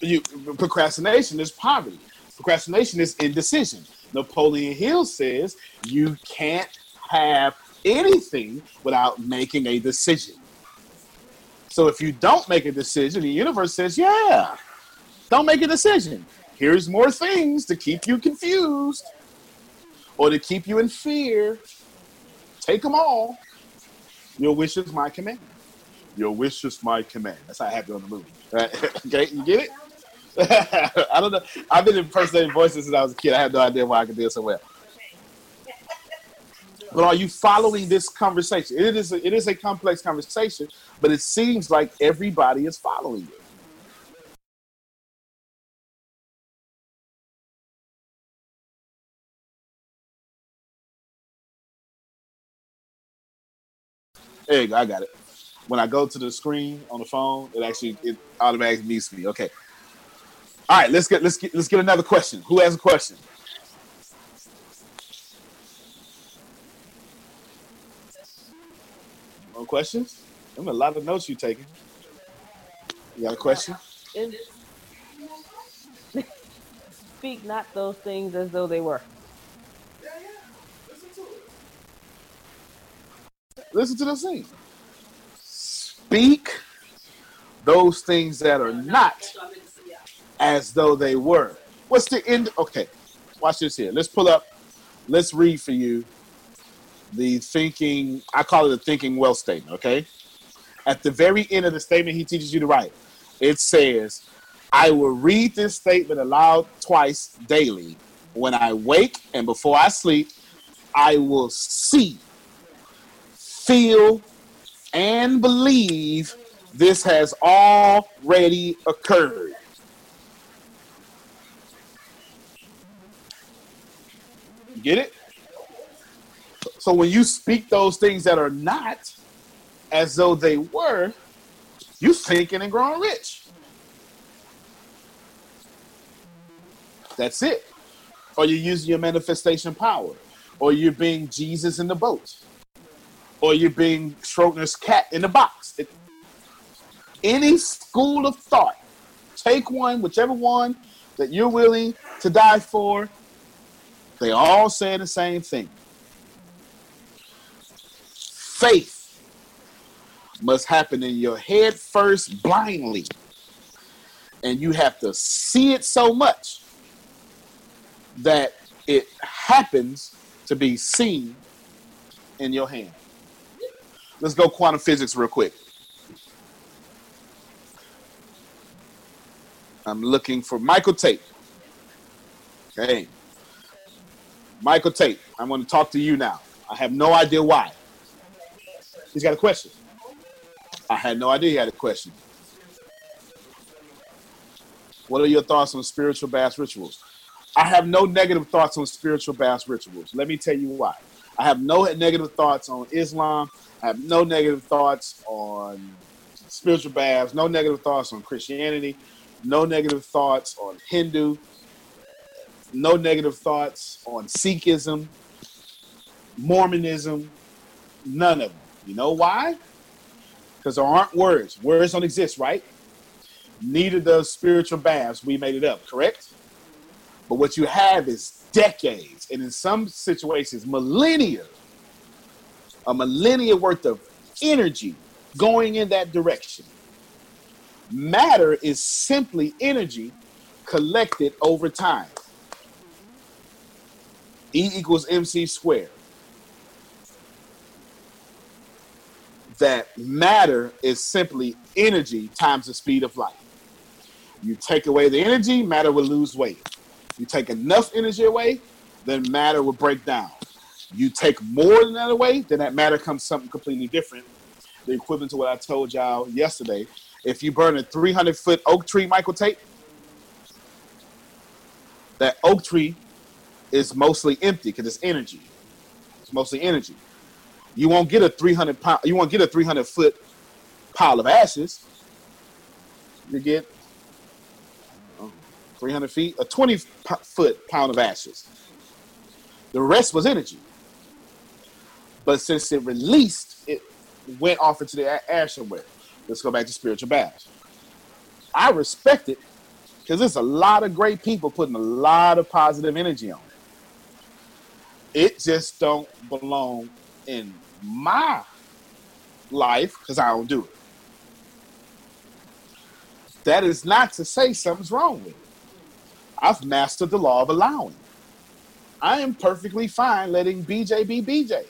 You, procrastination is poverty. Procrastination is indecision. Napoleon Hill says you can't have anything without making a decision. So if you don't make a decision, the universe says, yeah, don't make a decision. Here's more things to keep you confused or to keep you in fear. Take them all. Your wish is my command. Your wish is my command. That's how I have it on the movie. Right? okay, you get it? I don't know. I've been impersonating voices since I was a kid. I have no idea why I can do it so well. But are you following this conversation? It is a, it is a complex conversation, but it seems like everybody is following it. There you go. I got it. When I go to the screen on the phone, it actually it automatically mutes me. Okay. All right. Let's get let's get let's get another question. Who has a question? No questions? I'm a lot of notes you taking. You got a question? Speak not those things as though they were. Listen to the scene. Speak those things that are not as though they were. What's the end? Okay, watch this here. Let's pull up. Let's read for you the thinking. I call it a thinking well statement. Okay. At the very end of the statement, he teaches you to write. It says, "I will read this statement aloud twice daily. When I wake and before I sleep, I will see." Feel, and believe this has already occurred. Get it? So when you speak those things that are not as though they were, you thinking and growing rich. That's it. Or you're using your manifestation power. Or you're being Jesus in the boat or you're being Schrodinger's cat in the box. It, any school of thought, take one, whichever one that you're willing to die for, they all say the same thing. Faith must happen in your head first blindly. And you have to see it so much that it happens to be seen in your hand. Let's go quantum physics real quick. I'm looking for Michael Tate. Okay. Michael Tate, I'm going to talk to you now. I have no idea why. He's got a question. I had no idea he had a question. What are your thoughts on spiritual bath rituals? I have no negative thoughts on spiritual bath rituals. Let me tell you why. I have no negative thoughts on Islam. I have no negative thoughts on spiritual baths, no negative thoughts on Christianity, no negative thoughts on Hindu, no negative thoughts on Sikhism, Mormonism, none of them. You know why? Because there aren't words. Words don't exist, right? Neither does spiritual baths. We made it up, correct? But what you have is decades, and in some situations, millennia, a millennia worth of energy going in that direction. Matter is simply energy collected over time. E equals mc squared. That matter is simply energy times the speed of light. You take away the energy, matter will lose weight. You take enough energy away, then matter will break down. You take more than that away, then that matter comes something completely different. The equivalent to what I told y'all yesterday. If you burn a 300 foot oak tree, Michael Tate, that oak tree is mostly empty because it's energy. It's mostly energy. You won't get a 300 pound, you won't get a 300 foot pile of ashes. You get 300 feet, a 20 po- foot pound of ashes. The rest was energy. But since it released, it went off into the a- air somewhere. Let's go back to spiritual baths. I respect it Because there's a lot of great people putting a lot of positive energy on it. It just don't belong in my life because I don't do it. That is not to say something's wrong with it. I've mastered the law of allowing. I am perfectly fine letting BJ be BJ.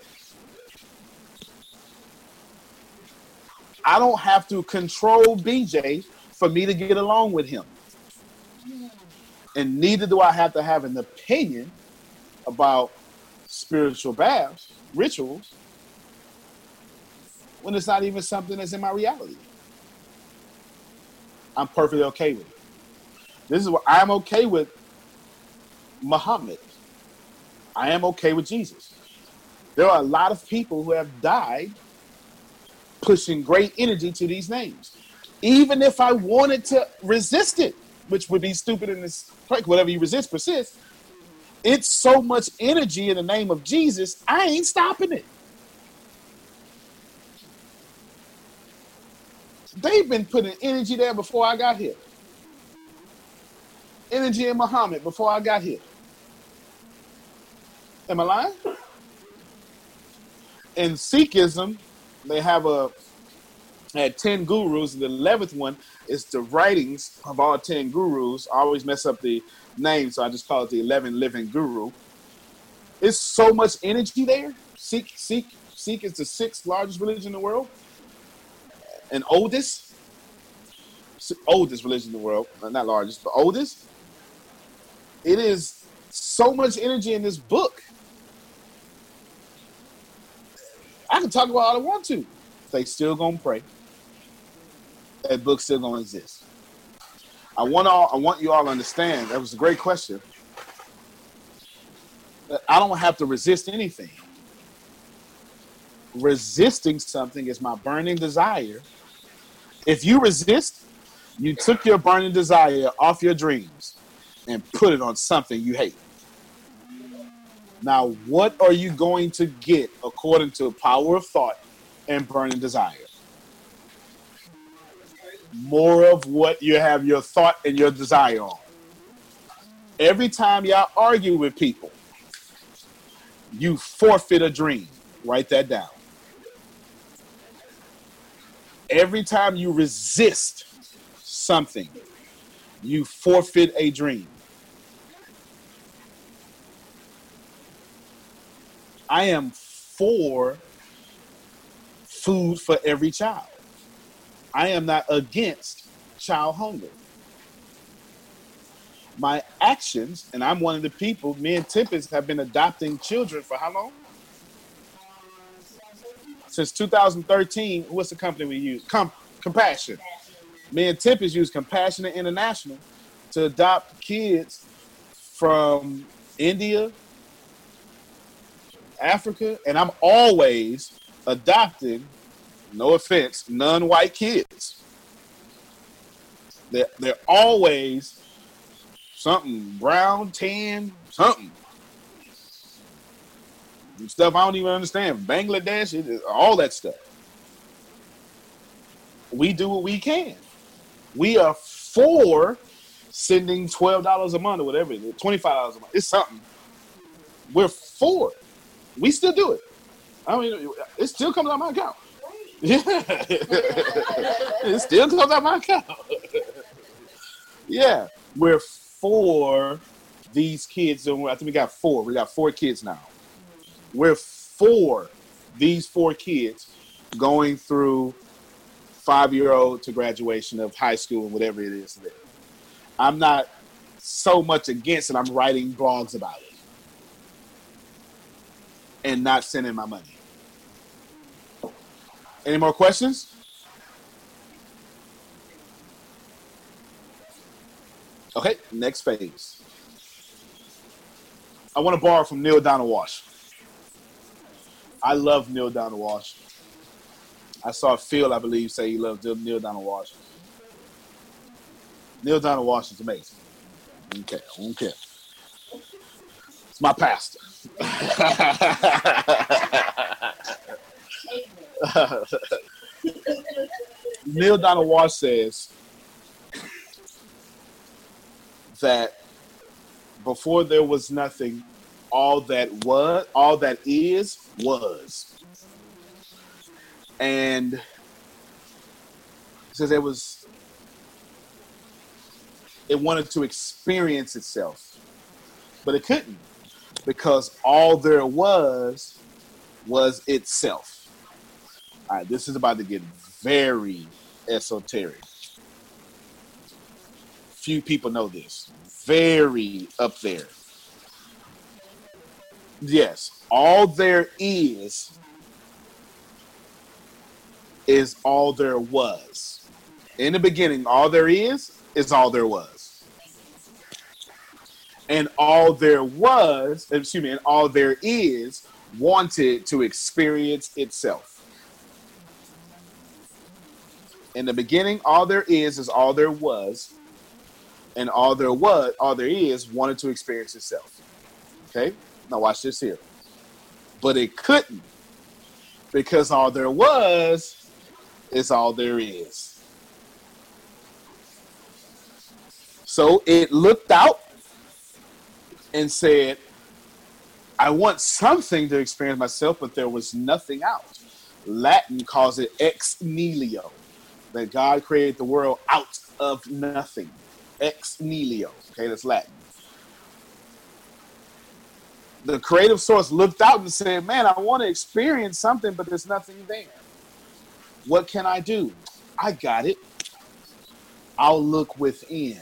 I don't have to control BJ for me to get along with him. And neither do I have to have an opinion about spiritual baths, rituals, when it's not even something that's in my reality. I'm perfectly okay with it. This is what I'm okay with Muhammad. I am okay with Jesus. There are a lot of people who have died pushing great energy to these names. Even if I wanted to resist it, which would be stupid in this like whatever you resist persists. It's so much energy in the name of Jesus, I ain't stopping it. They've been putting energy there before I got here. Energy in Muhammad before I got here. Am I lying? In Sikhism, they have a had 10 gurus, and the 11th one is the writings of all 10 gurus. I always mess up the name, so I just call it the 11 living guru. It's so much energy there. Sikh, Sikh, Sikh is the sixth largest religion in the world and oldest, oldest religion in the world, not largest, but oldest. It is so much energy in this book. I can talk about all I want to. They still gonna pray. That book still gonna exist. I want all. I want you all to understand. That was a great question. I don't have to resist anything. Resisting something is my burning desire. If you resist, you took your burning desire off your dreams and put it on something you hate. Now, what are you going to get according to power of thought and burning desire? More of what you have your thought and your desire on. Every time y'all argue with people, you forfeit a dream. Write that down. Every time you resist something, you forfeit a dream. I am for food for every child. I am not against child hunger. My actions, and I'm one of the people, me and Tempest have been adopting children for how long? Since 2013. What's the company we use? Com- Compassion. Me and Tempest use Compassionate International to adopt kids from India, Africa, and I'm always adopting, no offense, non-white kids. They're, they're always something brown, tan, something. Stuff I don't even understand. Bangladesh, all that stuff. We do what we can. We are for sending twelve dollars a month or whatever, twenty five dollars a month. It's something. We're for it. We still do it. I mean, it still comes out my account. Yeah, it still comes out my account. yeah, we're for these kids. And I think we got four. We got four kids now. We're for these four kids going through five year old to graduation of high school and whatever it is. I'm not so much against it. I'm writing blogs about it and not sending my money. Any more questions? Okay, next phase. I want to borrow from Neale Donald. I love Neale Donald. I saw Phil, I believe, say he loves Neale Donald Walsch. Neale Donald is amazing. Okay, care. It's my pastor. Neale Donald Walsch says, that before there was nothing, all that was, all that is, was. And it says there was, it wanted to experience itself, but it couldn't because all there was was itself. All right, this is about to get very esoteric. Few people know this. Very up there. Yes, all there is is all there was. In the beginning, all there is is all there was. And all there was, excuse me, and all there is wanted to experience itself. In the beginning, all there is is all there was, and all there was, all there is wanted to experience itself. Okay? Now watch this here. But it couldn't because all there was is all there is. So it looked out and said, I want something to experience myself, but there was nothing out. Latin calls it ex nihilo, that God created the world out of nothing. Ex nihilo. Okay, that's Latin. The creative source looked out and said, Man, I want to experience something, but there's nothing there. What can I do? I got it. I'll look within.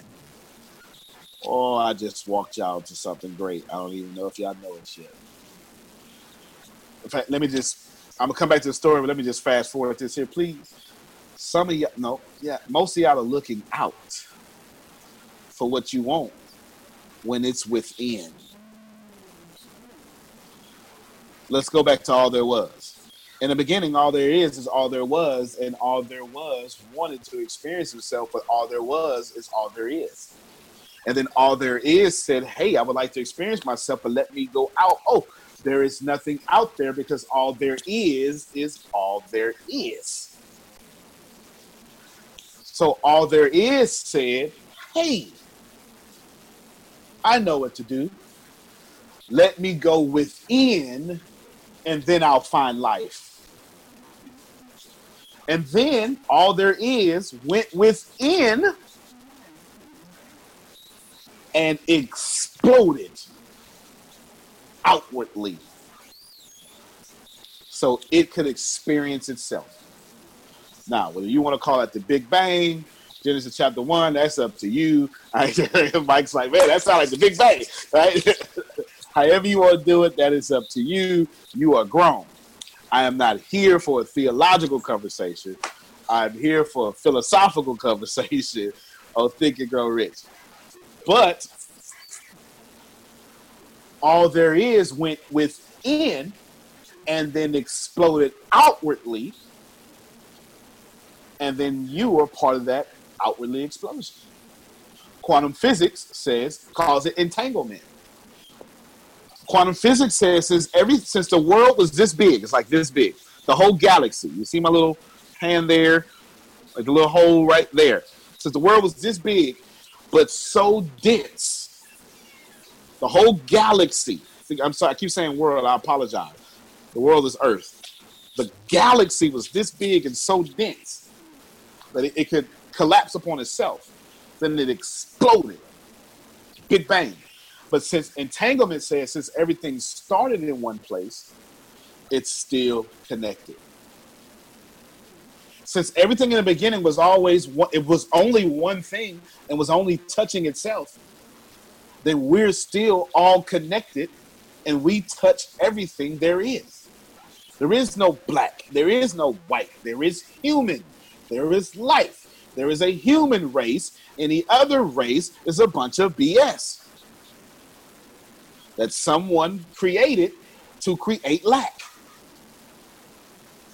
Oh, I just walked y'all to something great. I don't even know if y'all know it yet. In fact, let me just, I'm gonna come back to the story, but let me just fast forward this here, please. Some of y'all, no, yeah, most of y'all are looking out for what you want when it's within. Let's go back to all there was. In the beginning, all there is is all there was, and all there was wanted to experience himself, but all there was is all there is. And then all there is said, Hey, I would like to experience myself, but let me go out. Oh, there is nothing out there because all there is is all there is. So all there is said, Hey, I know what to do. Let me go within, and then I'll find life. And then all there is went within and exploded outwardly so it could experience itself. Now, whether you want to call it the Big Bang, Genesis chapter one, that's up to you. Mike's like, man, that sounds like the Big Bang, right? However you want to do it, that is up to you. You are grown. I am not here for a theological conversation. I'm here for a philosophical conversation of Think and Grow Rich. But all there is went within and then exploded outwardly. And then you are part of that outwardly explosion. Quantum physics says, calls it entanglement. Quantum physics says since every since the world was this big, it's like this big, the whole galaxy. You see my little hand there, like the little hole right there. Since the world was this big, but so dense, the whole galaxy. I'm sorry, I keep saying world. I apologize. The world is Earth. The galaxy was this big and so dense that it, it could collapse upon itself. Then it exploded. Big bang. But since entanglement says since everything started in one place, it's still connected. Since everything in the beginning was always one, it was only one thing and was only touching itself, then we're still all connected and we touch everything there is. There is no black, there is no white, there is human, there is life, there is a human race, Any other race is a bunch of BS that someone created to create lack.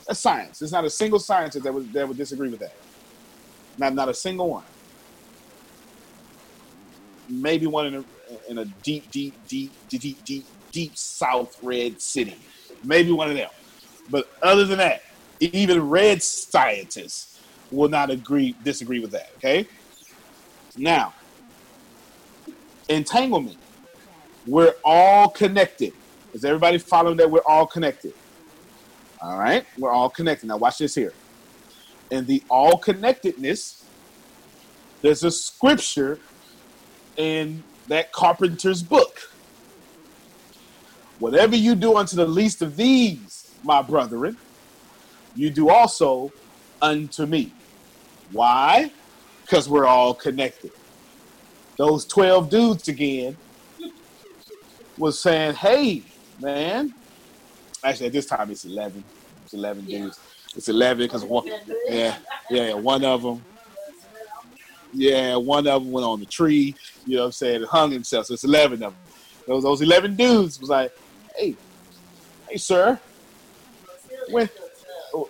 That's science. There's not a single scientist that would that would disagree with that. Not not a single one. Maybe one in a in a deep, deep, deep, deep, deep, deep, deep South red city. Maybe one of them. But other than that, even red scientists will not agree disagree with that. Okay. Now, entanglement. We're all connected. Is everybody following that? We're all connected. All right, we're all connected. Now, watch this here. In the all connectedness, there's a scripture in that carpenter's book. Whatever you do unto the least of these, my brethren, you do also unto me. Why? Because we're all connected. Those 12 dudes again was saying, hey, man. Actually, at this time it's 11. It's 11 dudes. It's 11 because one, yeah, yeah, one of them, yeah, one of them went on the tree, you know what I'm saying, and hung himself. So it's 11 of them. Those, those 11 dudes was like, hey, hey, sir, when, oh,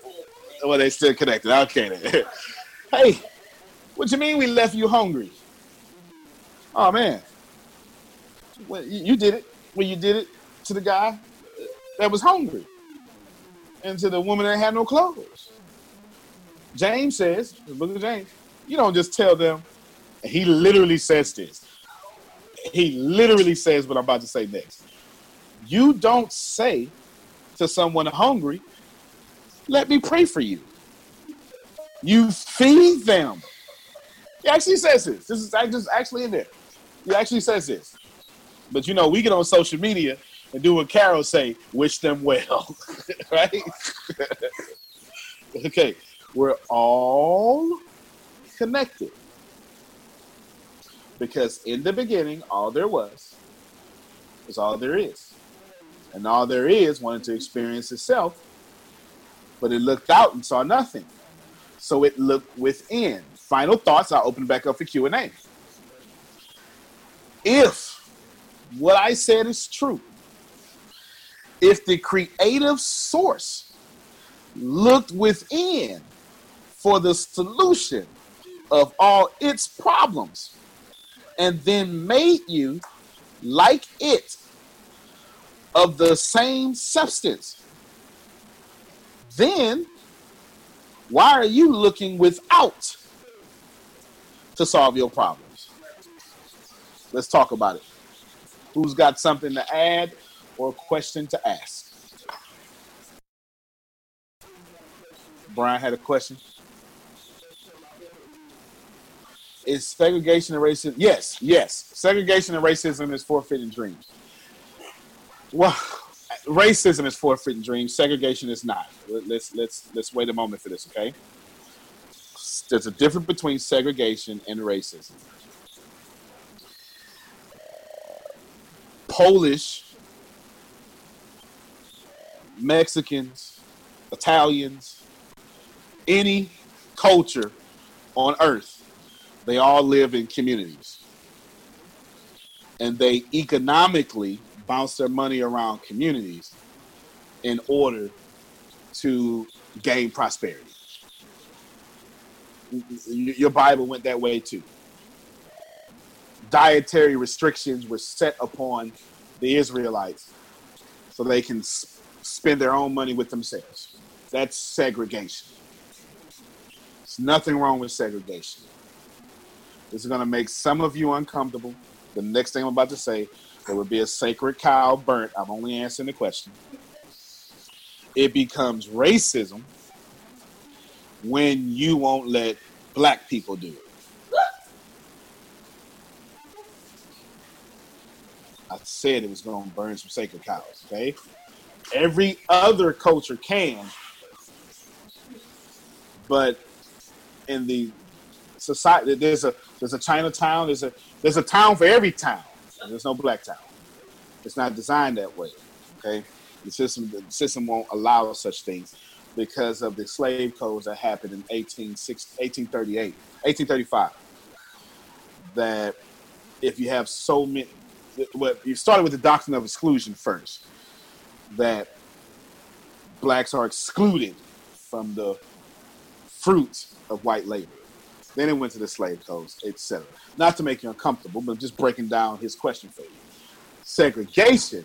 well, they still connected. Okay, then. hey, what you mean we left you hungry? Oh man, well, you, you did it. When you did it to the guy that was hungry, and to the woman that had no clothes. James says, the book of James, you don't just tell them. He literally says this. He literally says what I'm about to say next. You don't say to someone hungry, let me pray for you. You feed them. He actually says this. This is is actually in there. He actually says this. But you know, we get on social media and do what Carol say, wish them well. right? okay. We're all connected. Because in the beginning, all there was is all there is. And all there is wanted to experience itself, but it looked out and saw nothing. So it looked within. Final thoughts, I'll open back up for Q&A. If what I said is true, if the creative source looked within for the solution of all its problems and then made you like it of the same substance, then why are you looking without to solve your problems? Let's talk about it. Who's got something to add or a question to ask? Brian had a question. Is segregation and racism? Yes, yes. Segregation and racism is forfeiting dreams. Well, racism is forfeiting dreams. Segregation is not. Let's let's let's wait a moment for this, okay? There's a difference between segregation and racism. Polish, Mexicans, Italians, any culture on earth, they all live in communities. And they economically bounce their money around communities in order to gain prosperity. Your Bible went that way too. Dietary restrictions were set upon the Israelites so they can spend their own money with themselves. That's segregation. There's nothing wrong with segregation. This is going to make some of you uncomfortable. The next thing I'm about to say, there would be a sacred cow burnt. I'm only answering the question. It becomes racism when you won't let black people do it. Said it was going to burn some sacred cows, okay? Every other culture can, but in the society, there's a there's a Chinatown, there's a there's a town for every town. There's no black town. It's not designed that way. Okay, the system the system won't allow such things because of the slave codes that happened in 1860 1838, 1835. That if you have so many, well, you started with the doctrine of exclusion first, that blacks are excluded from the fruits of white labor. Then it went to the slave codes, etc. Not to make you uncomfortable, but just breaking down his question for you. Segregation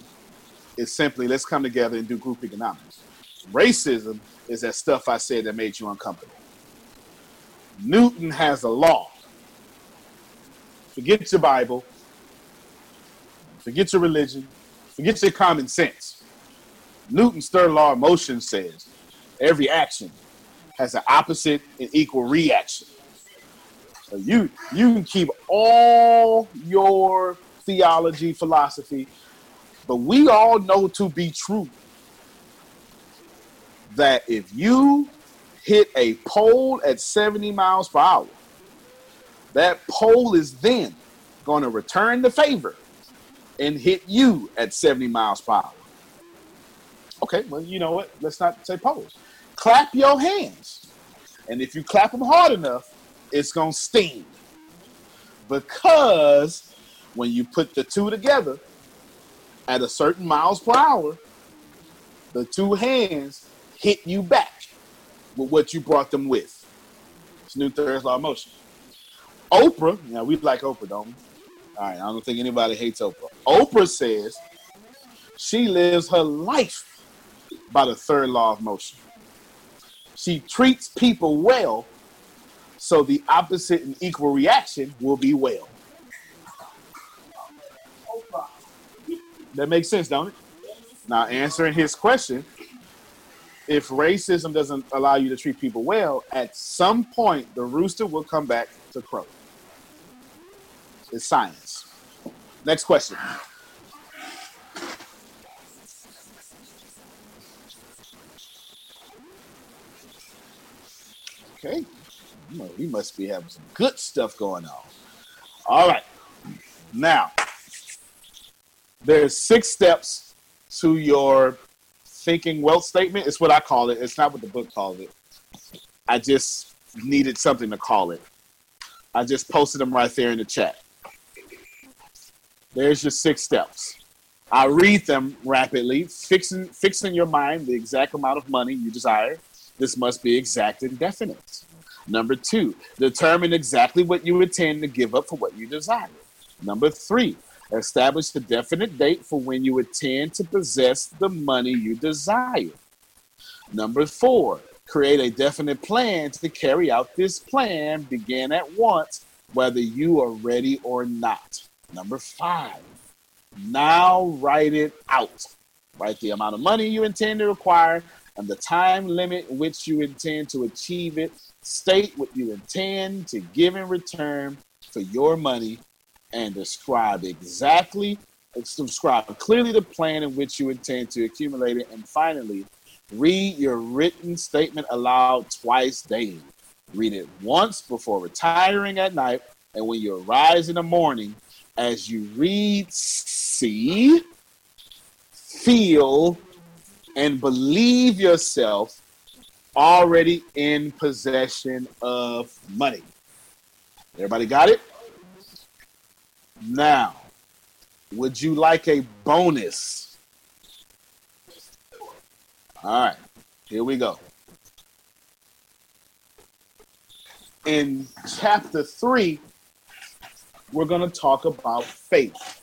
is simply let's come together and do group economics. Racism is that stuff I said that made you uncomfortable. Newton has a law. Forget your Bible. Forget your religion. Forget your common sense. Newton's third law of motion says every action has an opposite and equal reaction. So you you can keep all your theology, philosophy, but we all know to be true that if you hit a pole at 70 miles per hour, that pole is then going to return the favor and hit you at 70 miles per hour. Okay, well, you know what? Let's not say pose. Clap your hands. And if you clap them hard enough, it's going to sting. Because when you put the two together at a certain miles per hour, the two hands hit you back with what you brought them with. It's Newton's law of motion. Oprah, now we like Oprah, don't we? All right, I don't think anybody hates Oprah. Oprah says she lives her life by the third law of motion. She treats people well, so the opposite and equal reaction will be well. That makes sense, don't it? Now, answering his question, if racism doesn't allow you to treat people well, at some point the rooster will come back to crow. It's science. Next question. Okay. We must be having some good stuff going on. All right. Now, there's six steps to your thinking wealth statement. It's what I call it. It's not what the book called it. I just needed something to call it. I just posted them right there in the chat. There's your six steps. I read them rapidly, fixing fixing your mind the exact amount of money you desire. This must be exact and definite. Number two, determine exactly what you intend to give up for what you desire. Number three, establish a definite date for when you intend to possess the money you desire. Number four, create a definite plan to carry out this plan. Begin at once, whether you are ready or not. Number five, now write it out. Write the amount of money you intend to acquire and the time limit which you intend to achieve it. State what you intend to give in return for your money and describe exactly, describe clearly the plan in which you intend to accumulate it. And finally, read your written statement aloud twice daily. Read it once before retiring at night, and when you arise in the morning, as you read, see, feel, and believe yourself already in possession of money. Everybody got it? Now, would you like a bonus? All right, here we go. In chapter three, we're going to talk about faith.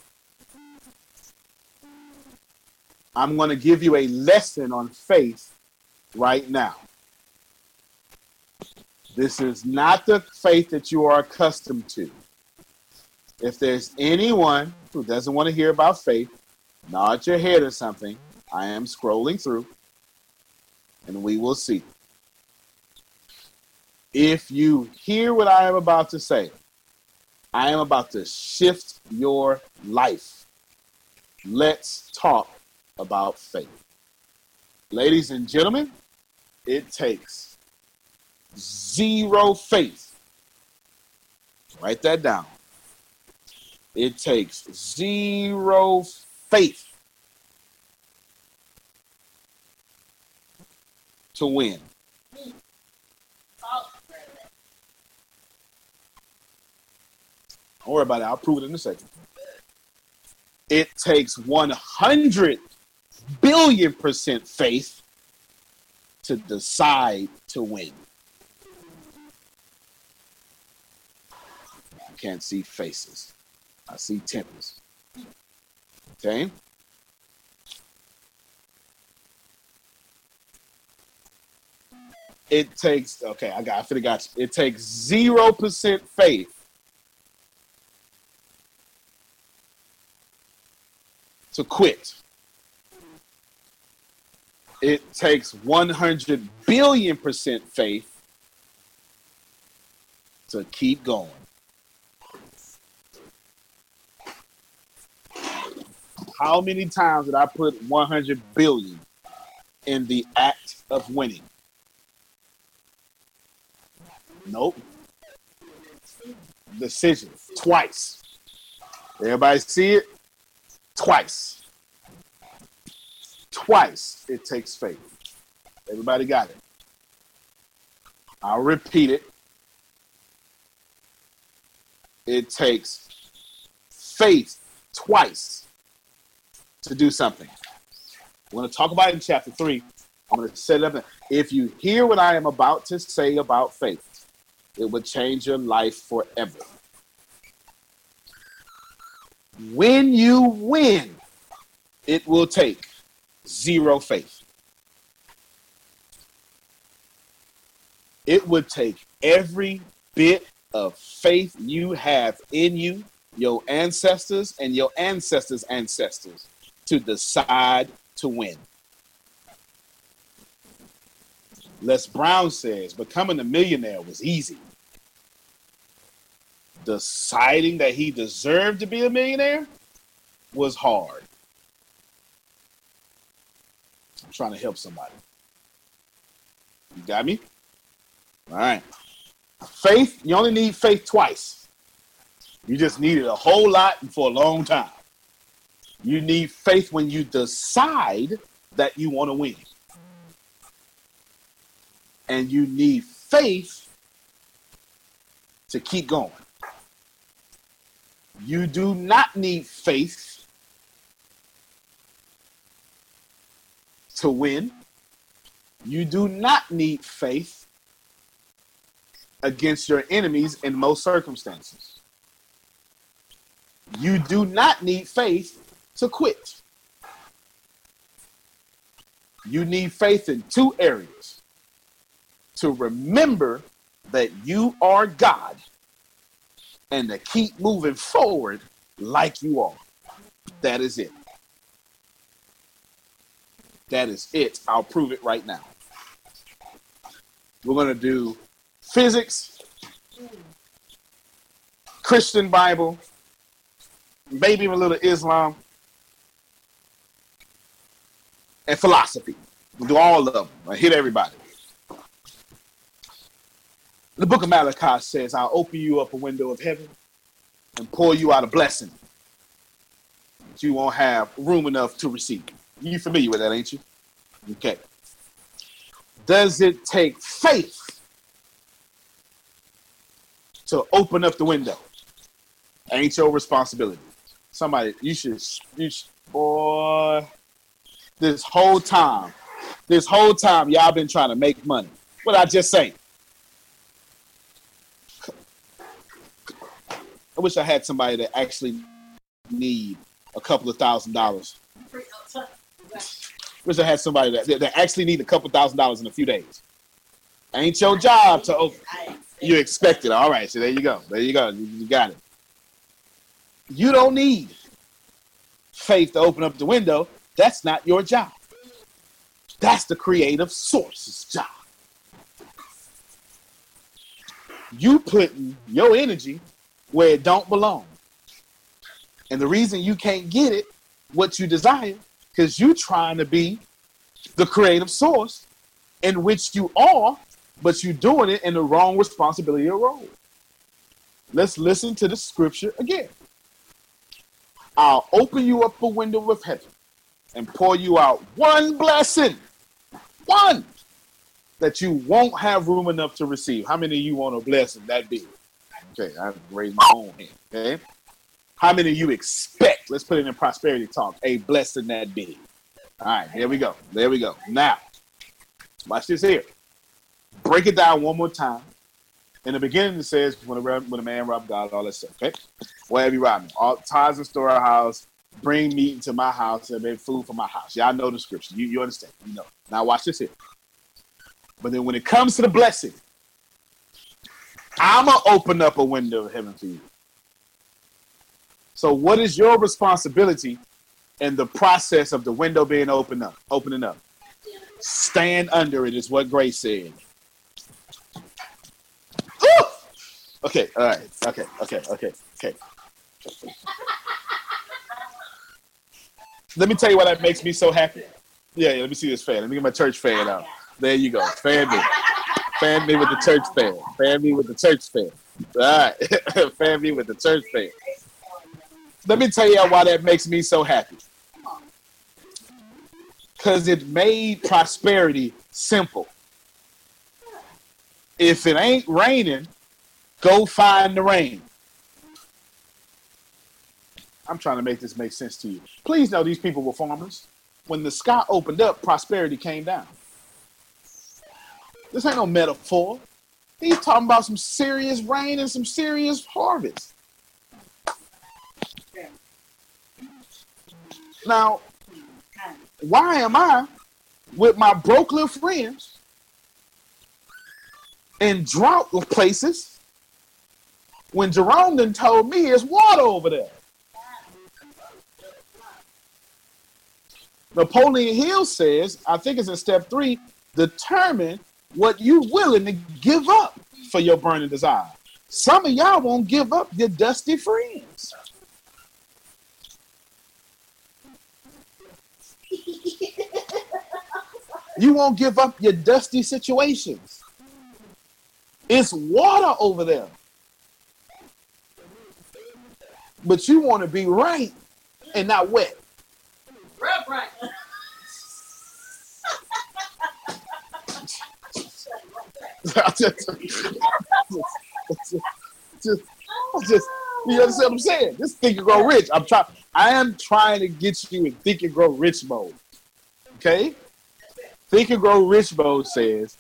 I'm going to give you a lesson on faith right now. This is not the faith that you are accustomed to. If there's anyone who doesn't want to hear about faith, nod your head or something. I am scrolling through and we will see. If you hear what I am about to say, I am about to shift your life. Let's talk about faith. Ladies and gentlemen, it takes zero faith. Write that down. It takes zero faith to win. Don't worry about it. I'll prove it in a second. It takes 100 billion percent faith to decide to win. I can't see faces. I see tempers. Okay? It takes okay, I got I got you. It takes zero percent faith to quit. It takes 100 billion percent faith to keep going. How many times did I put 100 billion in the act of winning? Nope. Decision. Twice. Everybody see it? Twice. Twice it takes faith. Everybody got it. I'll repeat it. It takes faith twice to do something. We're going to talk about it in chapter 3. I'm going to set it up. If you hear what I am about to say about faith, it will change your life forever. When you win, it will take zero faith. It would take every bit of faith you have in you, your ancestors, and your ancestors' ancestors to decide to win. Les Brown says becoming a millionaire was easy. Deciding that he deserved to be a millionaire was hard. I'm trying to help somebody. You got me? All right. Faith, you only need faith twice. You just need it a whole lot and for a long time. You need faith when you decide that you want to win. And you need faith to keep going. You do not need faith to win. You do not need faith against your enemies in most circumstances. You do not need faith to quit. You need faith in two areas to remember that you are God and to keep moving forward like you are. That is it. That is it. I'll prove it right now. We're going to do physics, Christian Bible, maybe even a little Islam, and philosophy. We'll do all of them. I hit everybody. The book of Malachi says, I'll open you up a window of heaven and pour you out a blessing that you won't have room enough to receive. You familiar with that, ain't you? Okay. Does it take faith to open up the window? Ain't your responsibility. Somebody, you should, you should, boy, this whole time, this whole time, y'all been trying to make money. What I just say? I wish I had somebody that actually need a couple of thousand dollars. Wish I had somebody that, that actually need a couple thousand dollars in a few days. Ain't your job to open. You expect it. All right, so there you go. There you go. You, got it. You don't need faith to open up the window. That's not your job. That's the creative source's job. You putting your energy where it don't belong. And the reason you can't get it, what you desire, because you're trying to be the creative source in which you are, but you're doing it in the wrong responsibility or role. Let's listen to the scripture again. I'll open you up a window of heaven and pour you out one blessing, one that you won't have room enough to receive. How many of you want a blessing that big? Okay, I raise my own hand. Okay. How many of you expect, let's put it in prosperity talk, a blessing that big? All right, here we go. There we go. Now, watch this here. Break it down one more time. In the beginning, it says, when a, when a man robbed God, all that stuff, okay? Whatever you rob me. All ties and storehouse, bring meat into my house and make food for my house. Y'all know the scripture. You, you understand. You know. Now watch this here. But then when it comes to the blessing, I'm going to open up a window of heaven for you. So, what is your responsibility in the process of the window being opened up, opening up. Stand under it is what Grace said. Woo! Okay, all right, okay, okay, okay, okay. Let me tell you why that makes me so happy. Yeah, yeah, let me see this fan. Let me get my church fan out. There you go. Fan me. Fan me with the church fan. Fan me with the church fan. All right. fan me with the church fan. Let me tell you why that makes me so happy. Because it made prosperity simple. If it ain't raining, go find the rain. I'm trying to make this make sense to you. Please know these people were farmers. When the sky opened up, prosperity came down. This ain't no metaphor. He's talking about some serious rain and some serious harvest. Now, why am I with my broke little friends in drought places when Jerome done told me there's water over there? Napoleon Hill says, I think it's in step three, determine what you willing to give up for your burning desire. Some of y'all won't give up your dusty friends. You won't give up your dusty situations. It's water over there. But you want to be right and not wet. Right. I just, just, just, just, you understand what I'm saying? This think and grow rich. I'm trying. I am trying to get you in think and grow rich mode. Okay? Think and grow rich mode says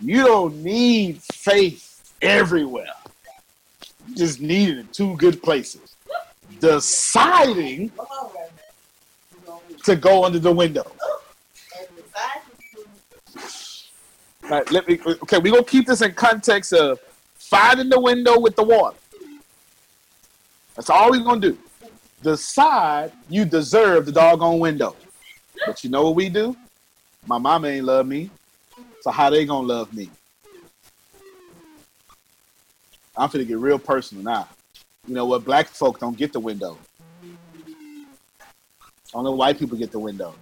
you don't need faith everywhere. You just need it in two good places. Deciding to go under the window. All right, let me. Okay, we gonna keep this in context of finding the window with the water. That's all we gonna do. Decide you deserve the doggone window. But you know what we do? My mama ain't love me, so how they gonna love me? I'm finna get real personal now. You know what? Black folk don't get the window. Only white people get the window.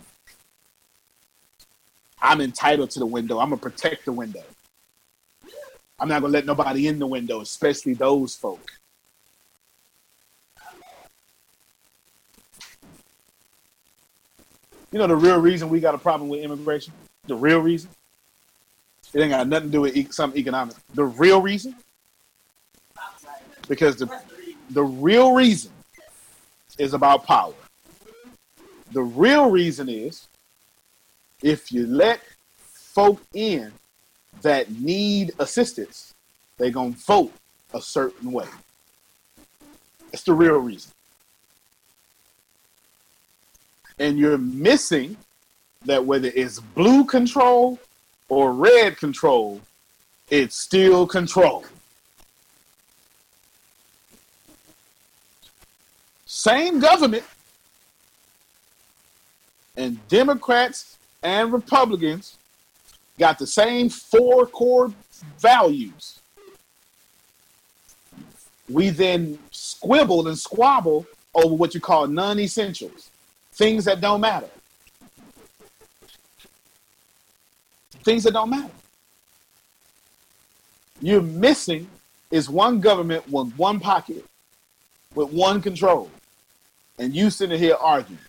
I'm entitled to the window. I'm gonna protect the window. I'm not gonna let nobody in the window, especially those folk. You know the real reason we got a problem with immigration? The real reason? It ain't got nothing to do with some economic. The real reason? Because the the real reason is about power. The real reason is if you let folk in that need assistance, they're going to vote a certain way. That's the real reason. And you're missing that whether it's blue control or red control, it's still control. Same government and Democrats and Republicans got the same four core values. We then squibble and squabble over what you call non essentials, things that don't matter. Things that don't matter. You're missing is one government with one pocket, with one control, and you sitting here arguing.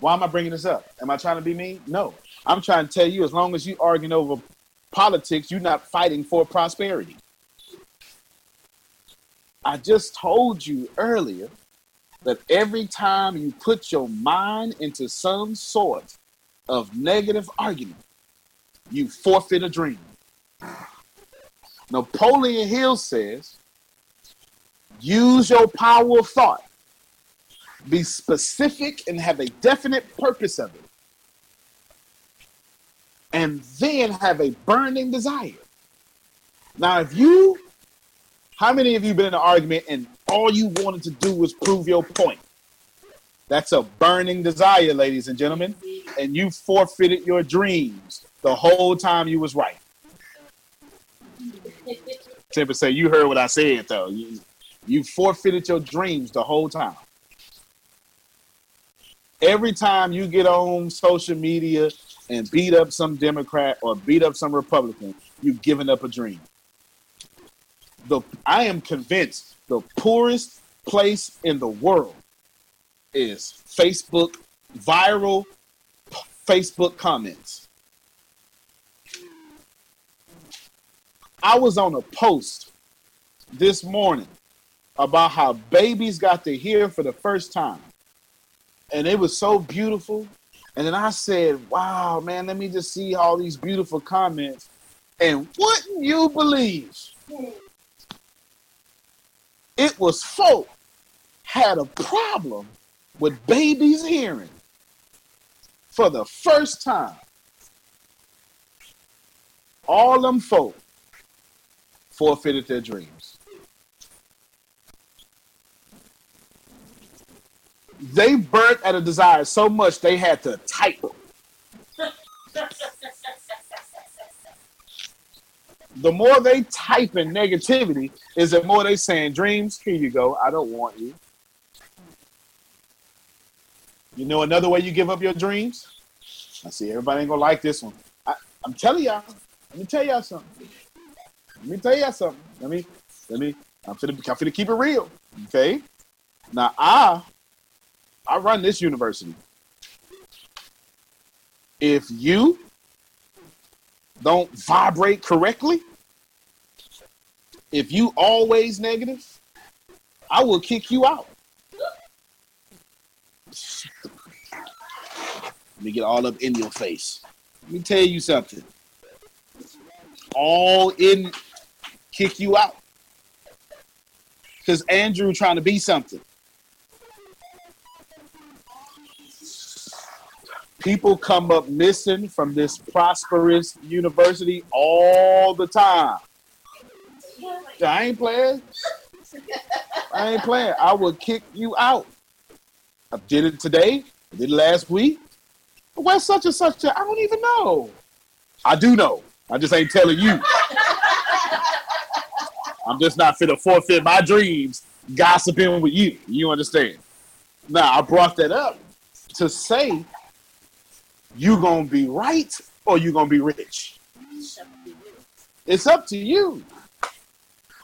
Why am I bringing this up? Am I trying to be mean? No. I'm trying to tell you, as long as you're arguing over politics, you're not fighting for prosperity. I just told you earlier that every time you put your mind into some sort of negative argument, you forfeit a dream. Napoleon Hill says, use your power of thought. Be specific and have a definite purpose of it. And then have a burning desire. Now, if you, how many of you been in an argument and all you wanted to do was prove your point? That's a burning desire, ladies and gentlemen. And you forfeited your dreams the whole time you was right. Timber say, you heard what I said, though. You, you forfeited your dreams the whole time. Every time you get on social media and beat up some Democrat or beat up some Republican, you've given up a dream. The I am convinced the poorest place in the world is Facebook viral Facebook comments. I was on a post this morning about how babies got to hear for the first time. And it was so beautiful. And then I said, wow, man, let me just see all these beautiful comments. And wouldn't you believe it was folk had a problem with babies hearing for the first time. All them folk forfeited their dreams. They burnt at a desire so much they had to type. The more they type in negativity, is the more they saying, "Dreams, here you go. I don't want you." You know another way you give up your dreams? I see everybody ain't gonna like this one. I, I'm telling y'all. Let me tell y'all something. Let me tell y'all something. Let me, let me. I'm finna, I'm finna keep it real. Okay. Now I, I run this university. If you don't vibrate correctly, if you always negative, I will kick you out. Let me get all up in your face. Let me tell you something. All in kick you out. Because Andrew trying to be something. People come up missing from this prosperous university all the time. I ain't playing. I ain't playing. I will kick you out. I did it today. I did it last week. Where's such and such? I don't even know. I do know. I just ain't telling you. I'm just not fit to forfeit my dreams gossiping with you. You understand? Now, I brought that up to say you to be right or you to be rich. It's up to you.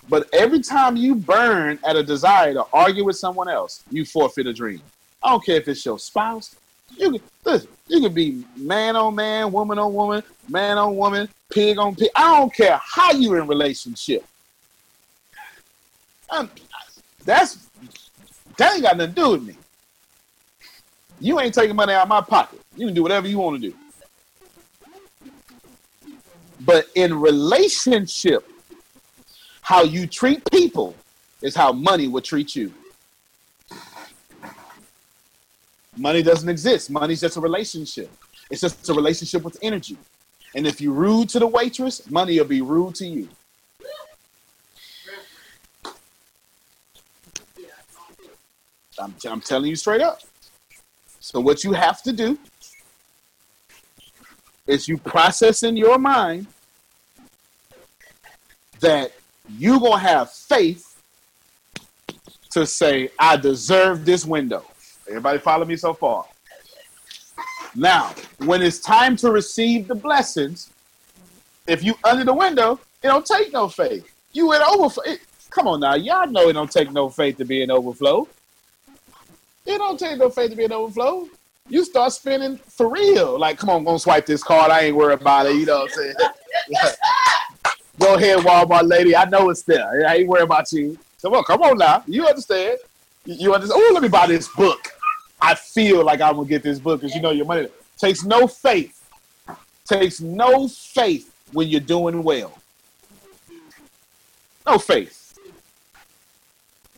But every time you burn at a desire to argue with someone else, you forfeit a dream. I don't care if it's your spouse. You can listen, you can be man on man, woman on woman, man on woman, pig on pig. I don't care how you're in relationship. Um, that's that ain't got nothing to do with me. You ain't taking money out of my pocket. You can do whatever you want to do. But in relationship, how you treat people is how money will treat you. Money doesn't exist. Money's just a relationship. It's just a relationship with energy. And if you're rude to the waitress, money will be rude to you. I'm, I'm telling you straight up. So what you have to do is you process in your mind that you're to have faith to say, I deserve this window. Everybody follow me so far? Now, when it's time to receive the blessings, if you under the window, it don't take no faith. You in overflow. Come on now, y'all know it don't take no faith to be in overflow. It don't take no faith to be an overflow. You start spending for real. Like, come on, I'm gonna swipe this card. I ain't worried about it. You know what I'm saying? Go ahead, Walmart lady. I know it's there. I ain't worried about you. Come on, come on now. You understand? You, understand? Oh, let me buy this book. I feel like I'm gonna get this book because you know your money takes no faith. Takes no faith when you're doing well. No faith.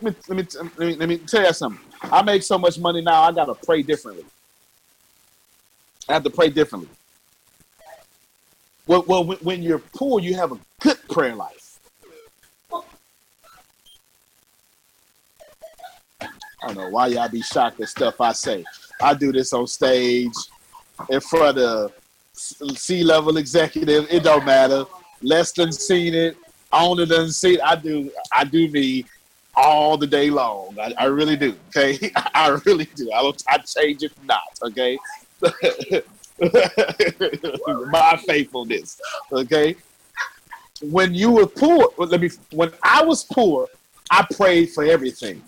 Let me, let me, let me, let me tell you something. I make so much money now, I gotta pray differently. I have to pray differently. Well, well when, you're poor, you have a good prayer life. I don't know why y'all be shocked at stuff I say. I do this on stage in front of C level executive. It don't matter. Less than seen it. Owner doesn't see it. I do. I do me all the day long. I, I really do. Okay, I really do. I don't. I change it not. Okay. My faithfulness. Okay. When you were poor, let me. When I was poor, I prayed for everything.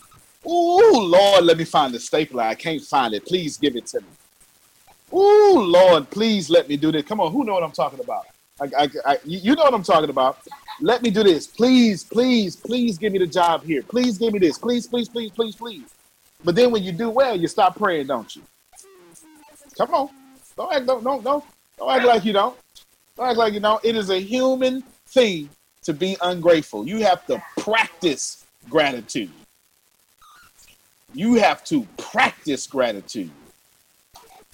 Ooh, Lord, let me find the stapler. I can't find it. Please give it to me. Ooh, Lord, please let me do this. Come on, who know what I'm talking about? I, I, I, you know what I'm talking about. Let me do this. Please, please, please give me the job here. Please give me this. Please, please, please, please, please. But then when you do well, you stop praying, don't you? Come on. Don't act, don't, don't, don't, don't act like you don't. Don't act like you don't. It is a human thing to be ungrateful. You have to practice gratitude. You have to practice gratitude.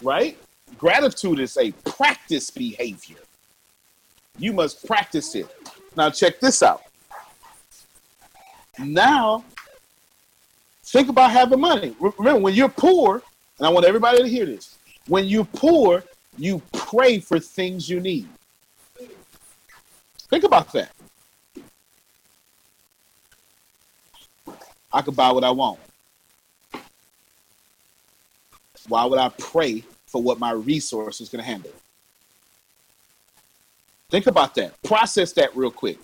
Right? Gratitude is a practice behavior. You must practice it. Now, check this out. Now, think about having money. Remember, when you're poor, and I want everybody to hear this when you're poor, you pray for things you need. Think about that. I could buy what I want. Why would I pray for what my resource is going to handle? Think about that. Process that real quick.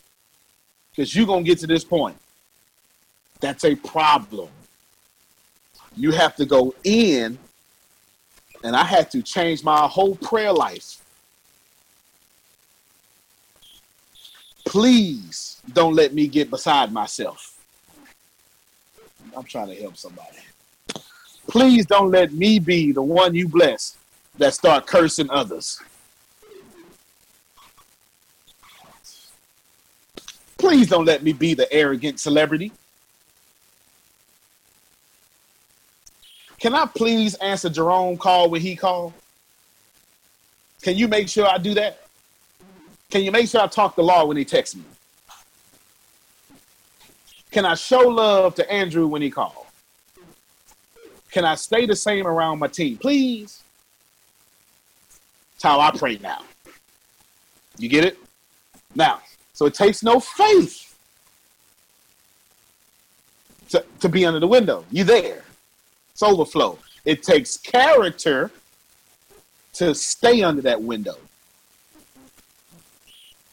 Because you're going to get to this point. That's a problem. You have to go in, and I had to change my whole prayer life. Please don't let me get beside myself. I'm trying to help somebody. Please don't let me be the one you bless that start cursing others. Please don't let me be the arrogant celebrity. Can I please answer Jerome call when he called? Can you make sure I do that? Can you make sure I talk the law when he texts me? Can I show love to Andrew when he called? Can I stay the same around my team? Please. That's how I pray now. You get it? Now, so it takes no faith to, to be under the window. You there. It's overflow. It takes character to stay under that window.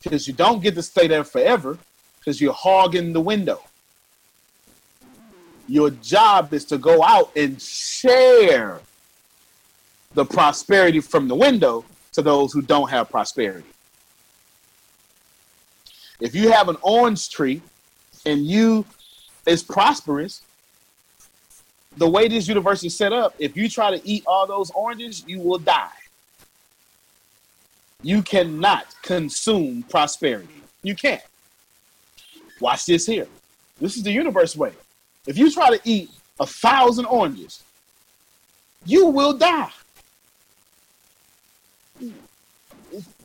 Because you don't get to stay there forever because you're hogging the window. Your job is to go out and share the prosperity from the window to those who don't have prosperity. If you have an orange tree and you is prosperous, the way this universe is set up, if you try to eat all those oranges, you will die. You cannot consume prosperity. You can't. Watch this here. This is the universe way. If you try to eat a thousand oranges, you will die.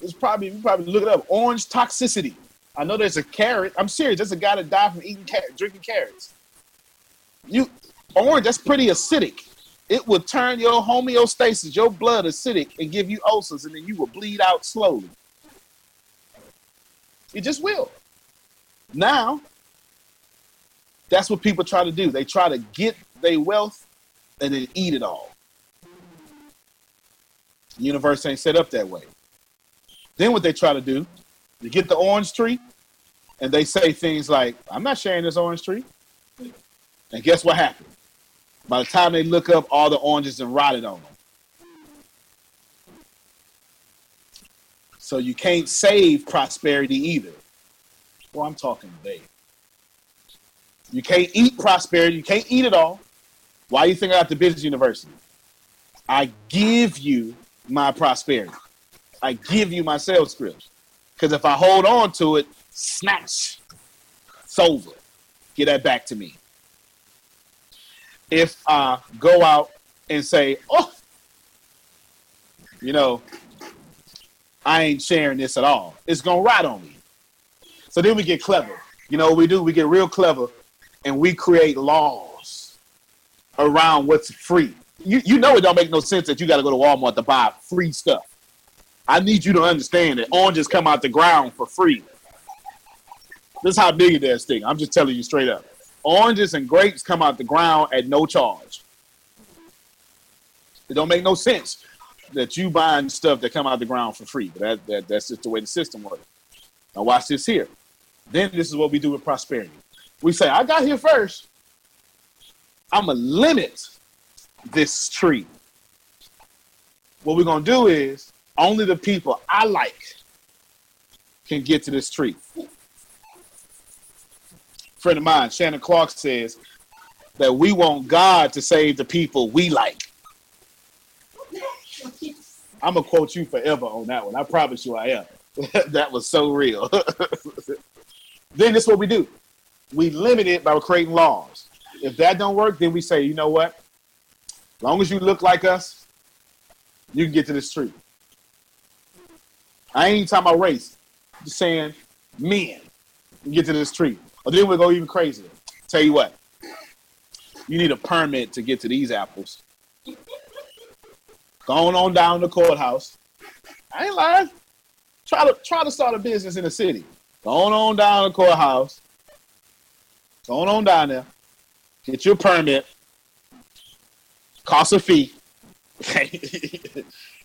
It's probably you probably look it up. Orange toxicity. I know there's a carrot. I'm serious. There's a guy that died from eating car- drinking carrots. You orange. That's pretty acidic. It will turn your homeostasis, your blood acidic, and give you ulcers, and then you will bleed out slowly. It just will. Now, that's what people try to do. They try to get their wealth and then eat it all. The universe ain't set up that way. Then what they try to do, you get the orange tree, and they say things like, I'm not sharing this orange tree. And guess what happened? By the time they look up, all the oranges and rotted on them. So you can't save prosperity either. Well, I'm talking today. You can't eat prosperity. You can't eat it all. Why you think I got the business university? I give you my prosperity. I give you my sales scripts. Because if I hold on to it, snatch, it's over. Get that back to me. If I go out and say, oh, you know, I ain't sharing this at all, it's going to rot on me. So then we get clever. You know what we do? We get real clever and we create laws. around what's free. You you know it don't make no sense that you got to go to Walmart to buy free stuff. I need you to understand that oranges come out the ground for free. This is how big it is thing. I'm just telling you straight up. Oranges and grapes come out the ground at no charge. It don't make no sense that you buying stuff that come out the ground for free. But that, that that's just the way the system works. Now watch this here. Then this is what we do with prosperity. We say, I got here first. I'm gonna limit this tree. What we're gonna do is only the people I like can get to this tree. Friend of mine, Shannon Clark says that we want God to save the people we like. I'm gonna quote you forever on that one. I promise you I am. that was so real. then this is what we do. We limit it by creating laws. If that don't work, then we say, you know what? As long as you look like us, you can get to this tree. I ain't talking about race. I'm just saying men get to this tree. Or then we'll go even crazier. Tell you what, you need a permit to get to these apples. Going on down to the courthouse. I ain't lying. Try to try to start a business in the city. Going on down to the courthouse. Going on down there. Get your permit. Cost a fee.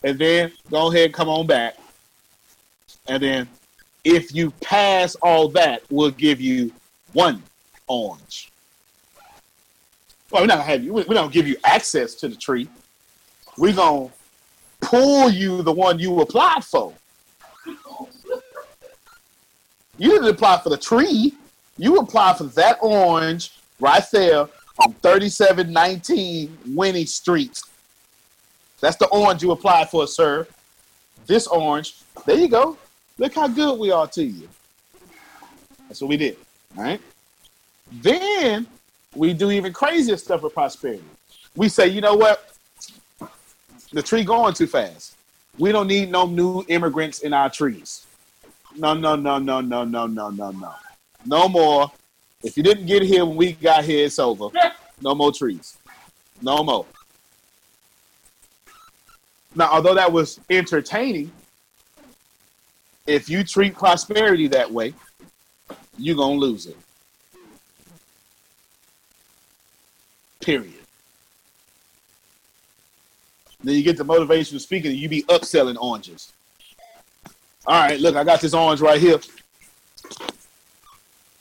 and then go ahead and come on back. And then if you pass all that, we'll give you one orange. Well, we're not gonna have you. We don't give you access to the tree. We're gonna pull you the one you applied for. You didn't apply for the tree. You applied for that orange right there on 3719 Winnie Street. That's the orange you applied for, sir. This orange. There you go. Look how good we are to you. That's what we did. Right. Then we do even crazier stuff with prosperity. We say, you know what? The tree going too fast. We don't need no new immigrants in our trees. No, no, no, no, no, no, no, no, no. No more. If you didn't get here when we got here, it's over. No more trees. No more. Now, although that was entertaining, if you treat prosperity that way, you're going to lose it. Period. Then you get the motivational speaking and you be upselling oranges. All right, look, I got this orange right here.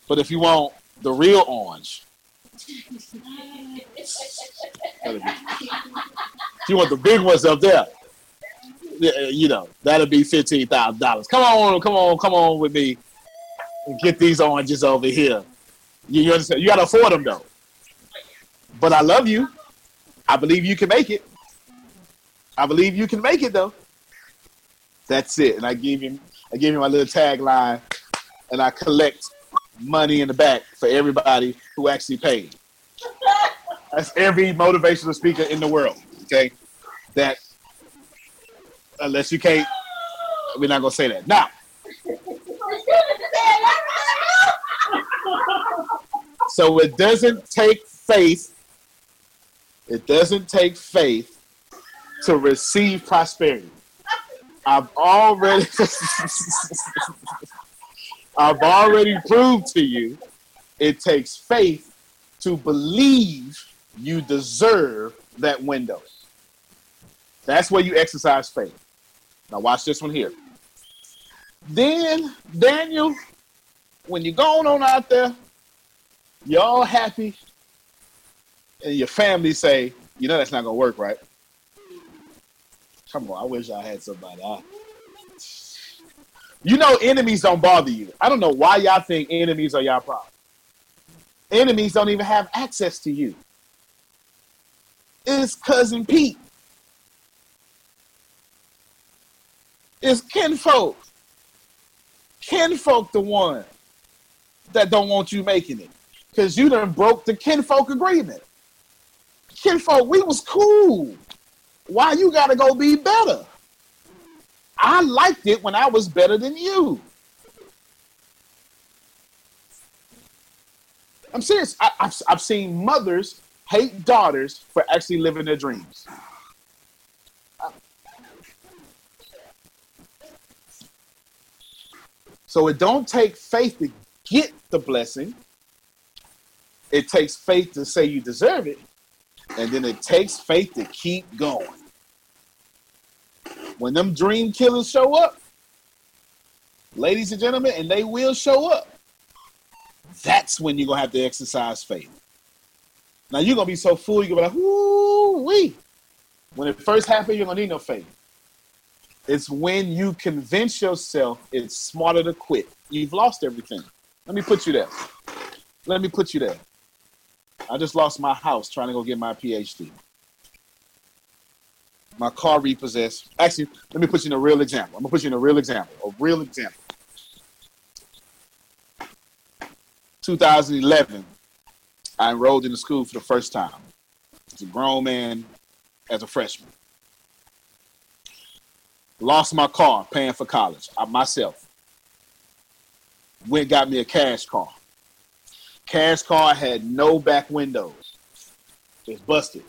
But if you want the real orange, if you want the big ones up there, you know, that'll be fifteen thousand dollars. Come on, come on, come on with me and get these oranges over here. You, you understand? You gotta afford them though. But I love you. I believe you can make it. I believe you can make it though. That's it. And I give him I give him my little tagline and I collect money in the back for everybody who actually paid. That's every motivational speaker in the world. Okay. That unless you can't we're not gonna say that. Now so it doesn't take faith. It doesn't take faith to receive prosperity. I've already I've already proved to you it takes faith to believe you deserve that window. That's where you exercise faith. Now watch this one here. Then Daniel, when you're going on out there, you're all happy, and your family say, you know that's not gonna work, right? Come on, I wish I had somebody. I, you know, enemies don't bother you. I don't know why y'all think enemies are y'all problem. Enemies don't even have access to you. It's cousin Pete. It's kinfolk. Kinfolk the one that don't want you making it. Because you done broke the kinfolk agreement. Kinfolk, we was cool. Why you gotta go be better? I liked it when I was better than you. I'm serious. I, have I've seen mothers hate daughters for actually living their dreams. So it don't take faith to get the blessing. It takes faith to say you deserve it, and then it takes faith to keep going. When them dream killers show up, ladies and gentlemen, and they will show up, that's when you're gonna have to exercise faith. Now you're gonna be so full, you're gonna be like, whoo wee. When it first happens, you're gonna need no faith. It's when you convince yourself it's smarter to quit. You've lost everything. Let me put you there. Let me put you there. I just lost my house trying to go get my PhD. My car repossessed. Actually, let me put you in a real example. I'm gonna put you in a real example. A real example. 2011, I enrolled in the school for the first time. As a grown man, as a freshman. Lost my car paying for college I, myself. Went got me a cash car. Cash car had no back windows. It's busted.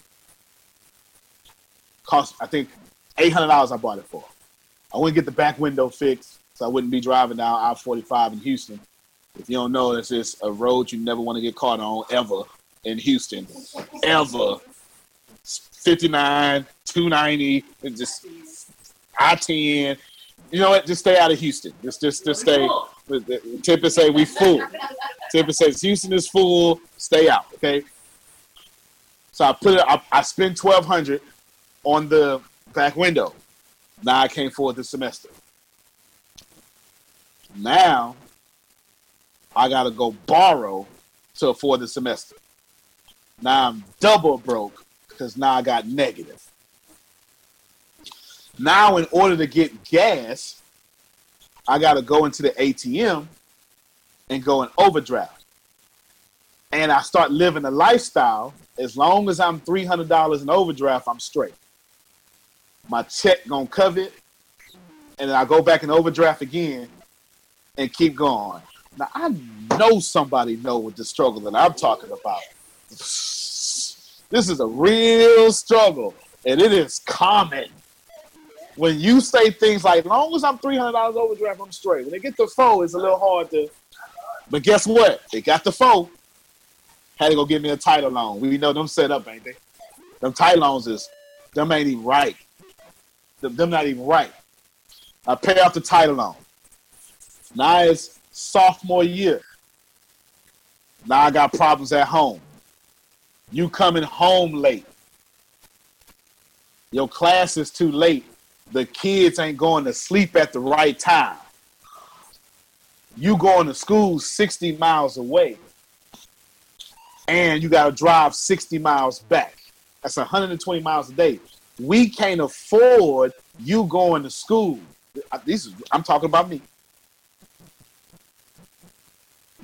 Cost I think eight hundred dollars. I bought it for. I wouldn't get the back window fixed, so I wouldn't be driving down I forty five in Houston. If you don't know, this is a road you never want to get caught on ever in Houston, ever. 59, 290, and just I ten. You know what? Just stay out of Houston. Just just just stay. Tipper say we full. Tipper says Houston is full. Stay out. Okay. So I put it. I, I spent twelve hundred on the back window. Now I can't afford the semester. Now I gotta go borrow to afford the semester. Now I'm double broke because now I got negative. Now, in order to get gas, I got to go into the ATM and go in overdraft. And I start living a lifestyle. As long as I'm $300 in overdraft, I'm straight. My check gonna cover it, and I go back in overdraft again and keep going. Now I know somebody know what the struggle that I'm talking about. This is a real struggle, and it is common when you say things like, long as I'm three hundred dollars overdraft, I'm straight. When they get the foe, it's a little hard to. But guess what? They got the foe. Had to go get me a title loan. We know them set up, ain't they? Them title loans is them ain't even right. Them, them not even right. I pay off the title loan. Now it's sophomore year. Now I got problems at home. You coming home late. Your class is too late the kids ain't going to sleep at the right time. You going to school 60 miles away and you got to drive 60 miles back. That's 120 miles a day. We can't afford you going to school. This is, I'm talking about me.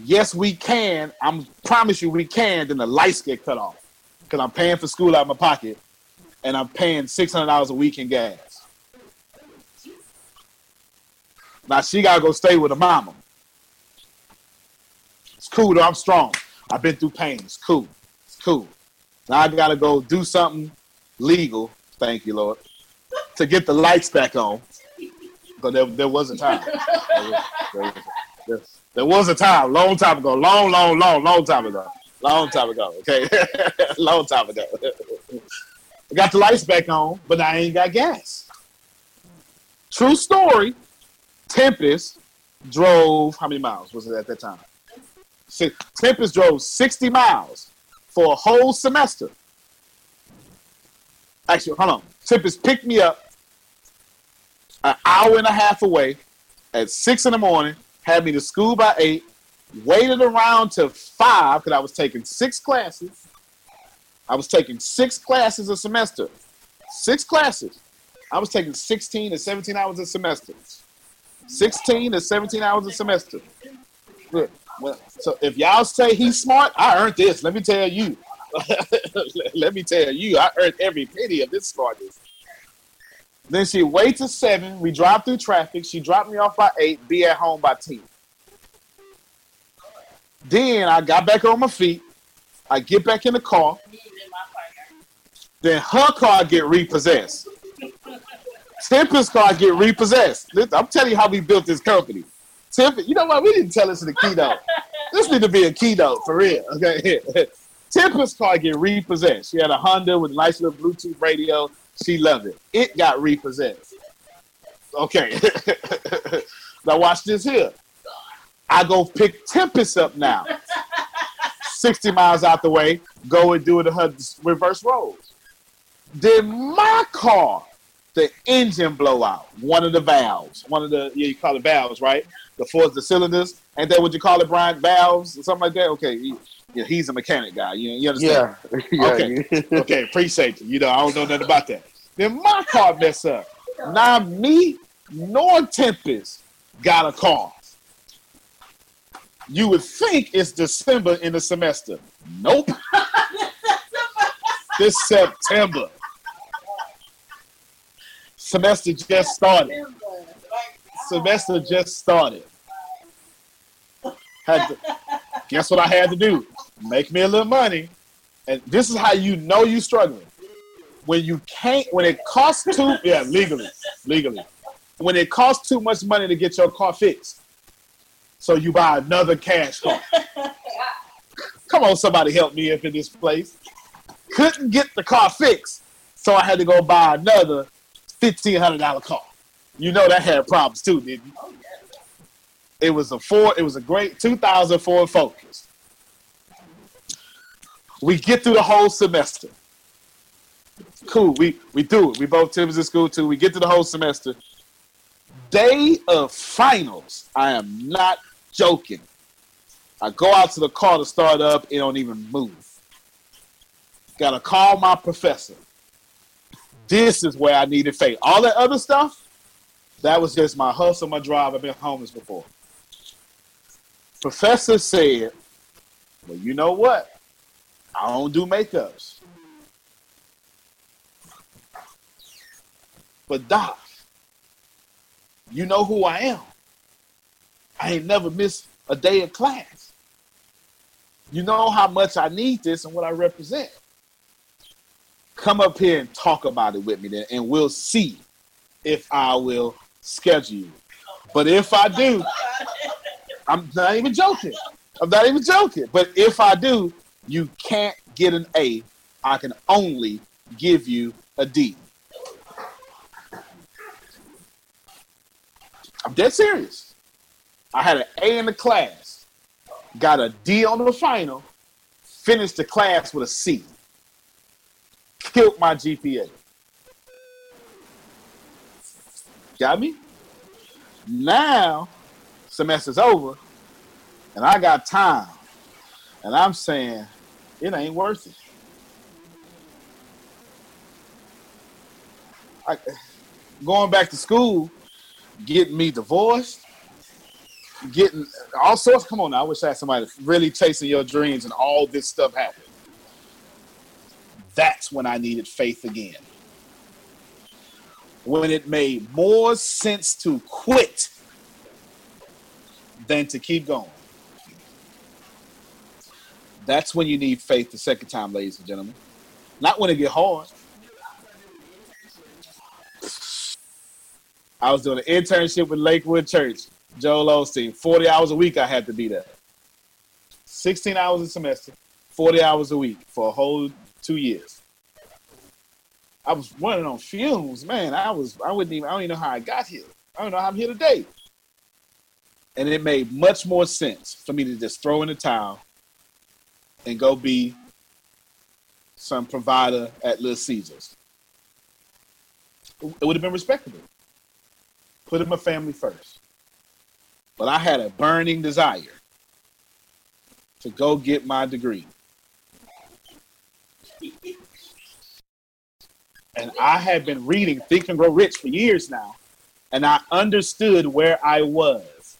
Yes, we can. I'm promise you we can. Then the lights get cut off because I'm paying for school out of my pocket, and I'm paying six hundred dollars a week in gas. Now she gotta go stay with her mama. It's cool though. I'm strong. I've been through pain. It's cool. It's cool. Now I gotta go do something legal. Thank you, Lord, to get the lights back on. But there, there was a time. There was, there, was, there was a time, long time ago, long, long, long, long time ago, long time ago. Okay, long time ago. I got the lights back on, but I ain't got gas. True story. Tempest drove how many miles was it at that time? Tempest drove 60 miles for a whole semester. Actually, hold on. Tempest picked me up an hour and a half away at six in the morning, had me to school by eight, waited around to five because I was taking six classes. I was taking six classes a semester. Six classes. I was taking 16 to 17 hours a semester. 16 to 17 hours a semester. Well, so if y'all say he's smart, I earned this. Let me tell you. Let me tell you, I earned every penny of this smartness. Then she wait till seven. We drive through traffic. She dropped me off by eight. Be at home by ten. Then I got back on my feet. I get back in the car. then her car get repossessed. Tempest's car get repossessed. I'm telling you how we built this company. Tempest, you know what? We didn't tell this in the keynote. This need to be a keynote for real. Okay. Car get repossessed. She had a Honda with a nice little Bluetooth radio. She loved it. It got repossessed. Okay. now watch this here. I go pick Tempest up now. 60 miles out the way, go and do it her reverse roads. Then my car, the engine blow out. One of the valves. One of the, yeah, you call it valves, right? The fours, the cylinders. ain't that what you call it, Brian? Valves or something like that? Okay. He, yeah, he's a mechanic guy. You, you understand? Yeah. yeah. Okay. okay, appreciate you. You know, I don't know nothing about that. Then my car mess up. Now me nor Tempest got a car. You would think it's December in the semester. Nope. this September. Semester just started. Semester just started. Had to, guess what I had to do? Make me a little money. And this is how you know you're struggling. When you can't, when it costs too, yeah, legally, legally. When it costs too much money to get your car fixed, so you buy another cash car. Come on, somebody help me up in this place. Couldn't get the car fixed, so I had to go buy another fifteen hundred dollar car. You know that had problems too, didn't you? Oh, it was a Ford. It was a great 2004 Focus. We get through the whole semester. Cool. We we do it. We both Tim's in school too. We get to the whole semester. Day of finals. I am not joking. I go out to the car to start up. It don't even move. Gotta call my professor. This is where I needed faith. All that other stuff, that was just my hustle, my drive. I've been homeless before. Professor said, Well, you know what? I don't do makeups. But Doc, you know who I am. I ain't never missed a day of class. You know how much I need this and what I represent. Come up here and talk about it with me then, and we'll see if I will schedule you. But if I do, I'm not even joking. I'm not even joking. But if I do, you can't get an A. I can only give you a D. I'm dead serious. I had an A in the class, got a D on the final, finished the class with a C. Killed my GPA. Got me? Now, semester's over, and I got time. And I'm saying, it ain't worth it. I, going back to school, getting me divorced, getting all sorts. Come on now, I wish I had somebody really chasing your dreams and all this stuff happened. That's when I needed faith again. When it made more sense to quit than to keep going. That's when you need faith the second time, ladies and gentlemen. Not when it get hard. I was doing an internship with Lakewood Church, Joel Osteen. 40 hours a week I had to be there. 16 hours a semester, 40 hours a week for a whole two years. I was running on fumes, man. I was I wouldn't even I don't even know how I got here. I don't know how I'm here today. And it made much more sense for me to just throw in the towel and go be some provider at Little Caesars. It would have been respectable. Put my family first. But I had a burning desire to go get my degree. And I had been reading Think and Grow Rich for years now, and I understood where I was.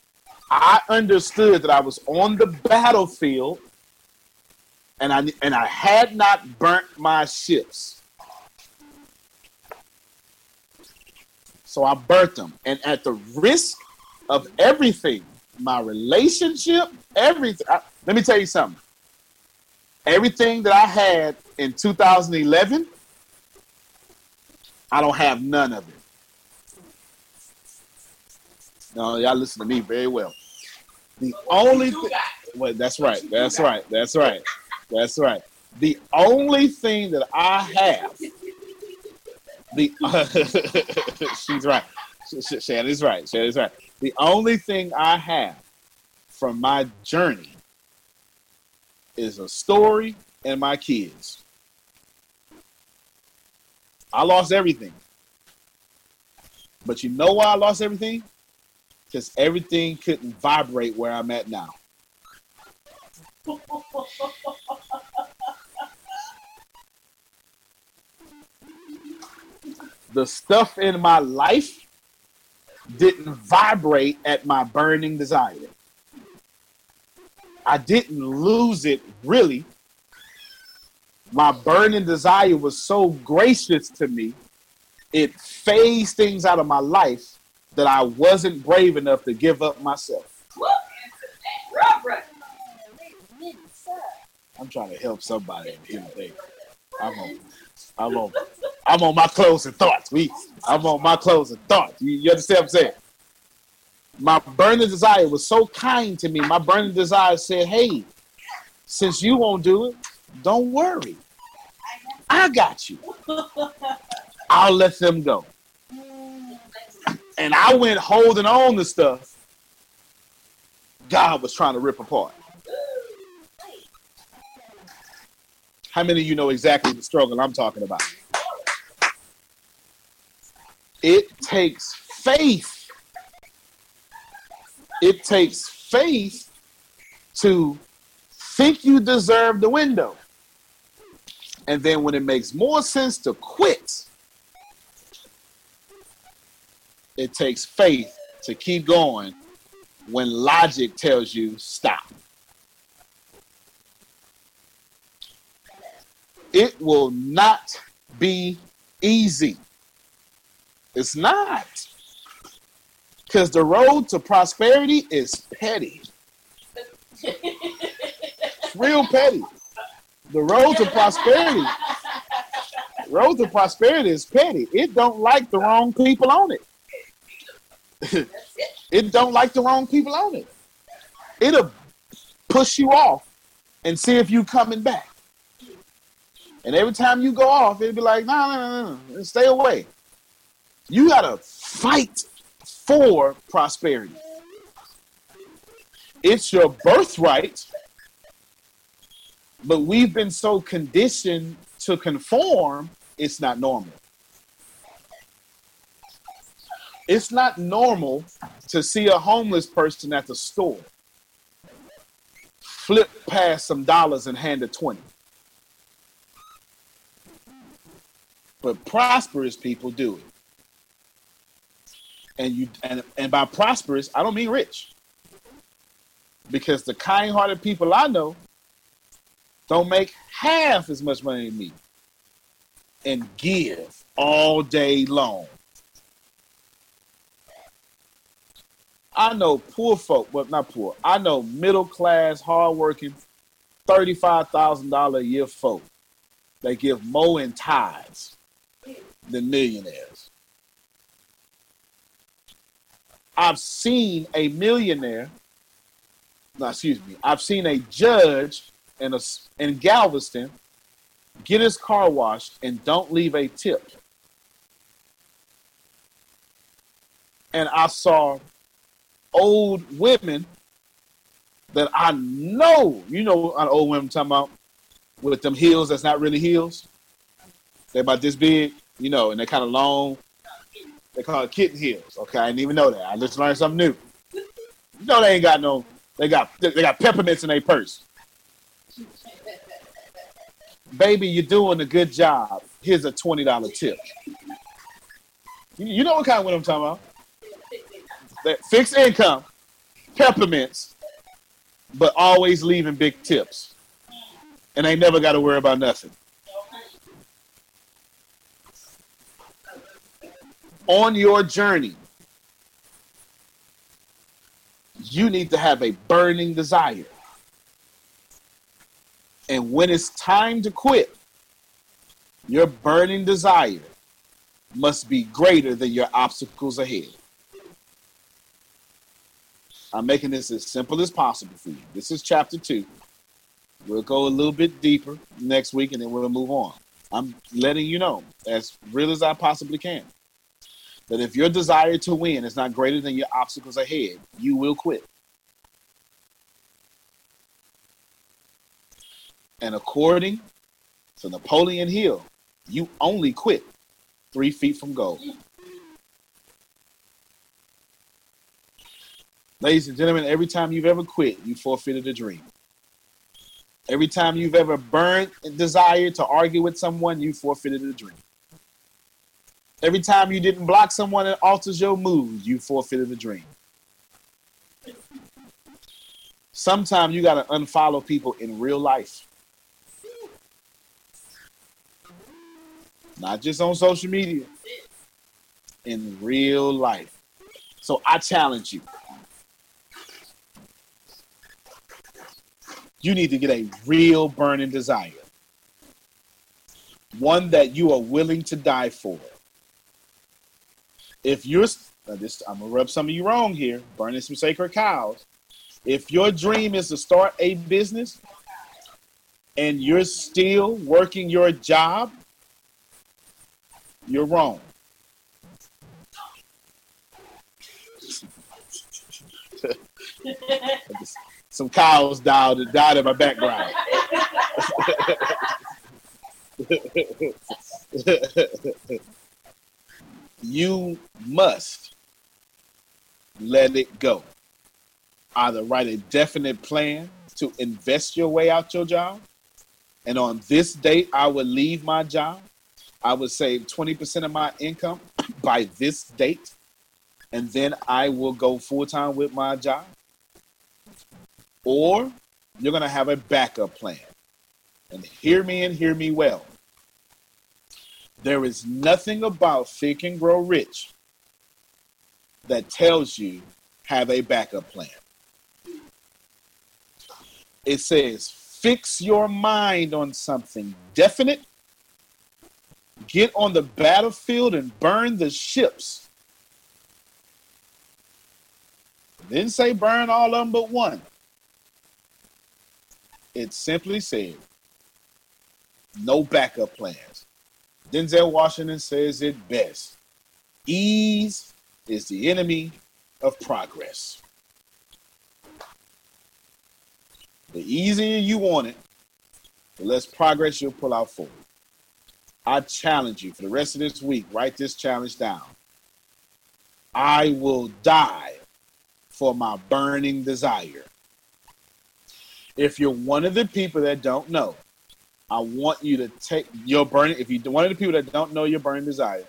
I understood that I was on the battlefield and I and I had not burnt my ships. So I burnt them. And at the risk of everything, my relationship, everything. I, let me tell you something. Everything that I had in 2011, I don't have none of it. No, y'all listen to me very well. The only thing, well, that's right, that's right, that's right, that's right. The only thing that I have, the she's right. Sh- Sh- Shannon's right. Shannon's right. The only thing I have from my journey is a story and my kids. I lost everything. But you know why I lost everything? Because everything couldn't vibrate where I'm at now. The stuff in my life didn't vibrate at my burning desire. I didn't lose it really. My burning desire was so gracious to me, it phased things out of my life that I wasn't brave enough to give up myself. I'm trying to help somebody here today. I'm on, I'm on, I'm on my closing thoughts. We, I'm on my closing thoughts. You understand what I'm saying? My burning desire was so kind to me. My burning desire said, "Hey, since you won't do it, don't worry. I got you. I'll let them go." And I went holding on to stuff God was trying to rip apart. How many of you know exactly the struggle I'm talking about? It takes faith. It takes faith to think you deserve the window. And then when it makes more sense to quit, it takes faith to keep going when logic tells you stop. It will not be easy. It's not. Because the road to prosperity is petty. Real petty. The road to prosperity, road to prosperity is petty. It don't like the wrong people on it. it don't like the wrong people on it. It'll push you off and see if you coming back. And every time you go off, it'll be like, no, no, no, no, stay away. You gotta fight for prosperity. It's your birthright, but we've been so conditioned to conform, it's not normal. It's not normal to see a homeless person at the store flip past some dollars and hand a 20. But prosperous people do it. And you and, and by prosperous, I don't mean rich. Because the kind-hearted people I know don't make half as much money as me and give all day long. I know poor folk, well, not poor. I know middle class, hardworking, thirty-five thousand dollar a year folk They give more in tithes than millionaires. I've seen a millionaire. No, excuse me. I've seen a judge in a in Galveston get his car washed and don't leave a tip. And I saw old women that I know, you know, an old women talking about with them heels that's not really heels. They're about this big, you know, and they're kind of long. They call it kitten heels. Okay, I didn't even know that. I just learned something new. You know, they ain't got no. They got they got peppermints in their purse. Baby, you're doing a good job. Here's a twenty dollar tip. You, know what kind of what I'm talking about? That fixed income, peppermints, but always leaving big tips, and they never got to worry about nothing. On your journey, you need to have a burning desire. And when it's time to quit, your burning desire must be greater than your obstacles ahead. I'm making this as simple as possible for you. This is chapter two. We'll go a little bit deeper next week and then we'll move on. I'm letting you know, as real as I possibly can, that if your desire to win is not greater than your obstacles ahead, you will quit. And according to Napoleon Hill, you only quit three feet from goal. Ladies and gentlemen, every time you've ever quit, you forfeited a dream. Every time you've ever burned desire to argue with someone, you forfeited a dream. Every time you didn't block someone that alters your mood, you forfeited a dream. Sometimes you got to unfollow people in real life, not just on social media, in real life. So I challenge you. You need to get a real burning desire, one that you are willing to die for. If you're, this, I'm gonna rub some of you wrong here, burning some sacred cows. If your dream is to start a business and you're still working your job, you're wrong. Some cows died, died in my background. you must let it go. Either write a definite plan to invest your way out your job. And on this date, I would leave my job. I would save 20% of my income by this date. And then I will go full time with my job. Or you're going to have a backup plan. And hear me and hear me well. There is nothing about Think and Grow Rich that tells you have a backup plan. It says fix your mind on something definite, get on the battlefield and burn the ships. Didn't say burn all of them but one. It simply said no backup plans. Denzel Washington says it best ease is the enemy of progress. The easier you want it, the less progress you'll pull out for. I challenge you for the rest of this week, write this challenge down. I will die for my burning desire. If you're one of the people that don't know, I want you to take your burning. If you're one of the people that don't know your burning desire,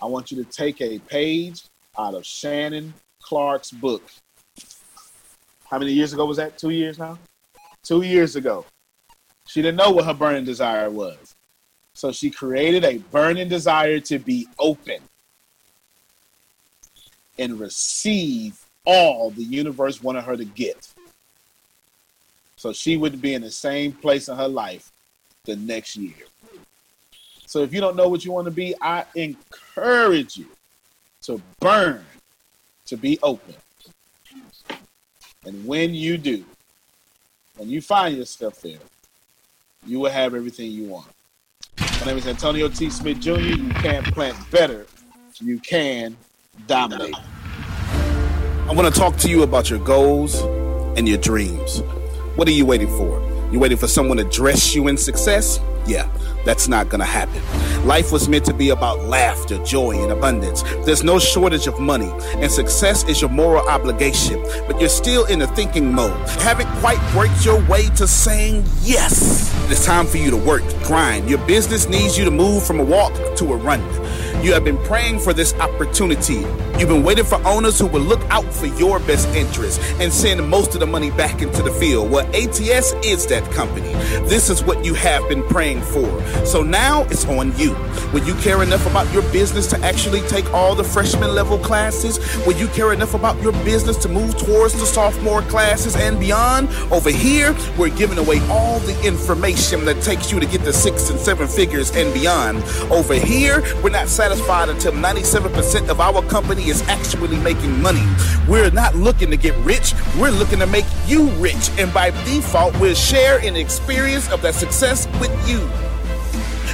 I want you to take a page out of Shannon Clark's book. How many years ago was that? Two years now? Two years ago. She didn't know what her burning desire was. So she created a burning desire to be open and receive all the universe wanted her to get. So she wouldn't be in the same place in her life the next year. So if you don't know what you want to be, I encourage you to burn, to be open. And when you do, when you find yourself there, you will have everything you want. My name is Antonio T. Smith Jr. You can plant better. You can dominate. I want to talk to you about your goals and your dreams. What are you waiting for? You waiting for someone to dress you in success? Yeah, that's not gonna happen. Life was meant to be about laughter, joy, and abundance. There's no shortage of money, and success is your moral obligation, but you're still in a thinking mode. Haven't quite worked your way to saying yes. It's time for you to work, grind. Your business needs you to move from a walk to a run. You have been praying for this opportunity. You've been waiting for owners who will look out for your best interests and send most of the money back into the field. Well, ATS is that company. This is what you have been praying for. So now it's on you. Will you care enough about your business to actually take all the freshman level classes? Will you care enough about your business to move towards the sophomore classes and beyond? Over here, we're giving away all the information that takes you to get the six and seven figures and beyond. Over here, we're not satisfied satisfied until 97% of our company is actually making money. We're not looking to get rich, we're looking to make you rich. And by default, we'll share an experience of that success with you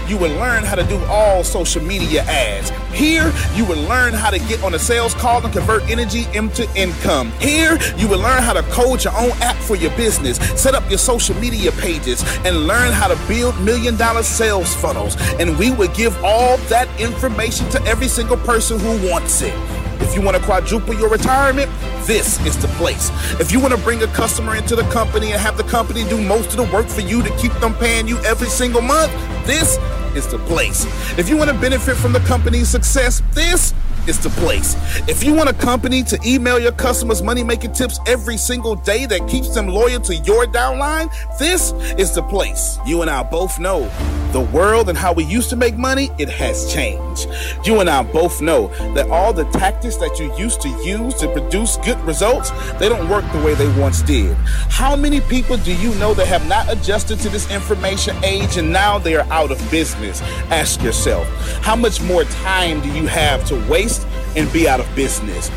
you will learn how to do all social media ads. Here, you will learn how to get on a sales call and convert energy into income. Here, you will learn how to code your own app for your business, set up your social media pages, and learn how to build million dollar sales funnels. And we will give all that information to every single person who wants it. If you want to quadruple your retirement, this is the place. If you want to bring a customer into the company and have the company do most of the work for you to keep them paying you every single month, this is the place. If you want to benefit from the company's success, this is the place. If you want a company to email your customers money making tips every single day that keeps them loyal to your downline, this is the place. You and I both know the world and how we used to make money, it has changed. You and I both know that all the tactics that you used to use to produce good results, they don't work the way they once did. How many people do you know that have not adjusted to this information age and now they are out of business? Ask yourself, how much more time do you have to waste and be out of business?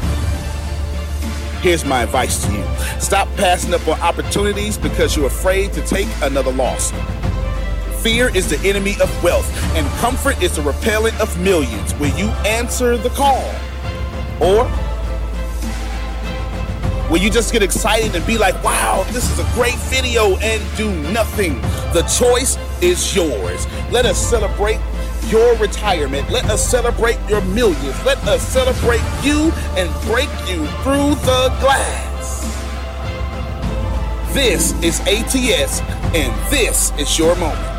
Here's my advice to you. Stop passing up on opportunities because you're afraid to take another loss. Fear is the enemy of wealth, and comfort is the repellent of millions. Will you answer the call? Or will you just get excited and be like, wow, this is a great video and do nothing? The choice is yours. Let us celebrate your retirement. Let us celebrate your millions. Let us celebrate you and break you through the glass. This is ATS, and this is your moment.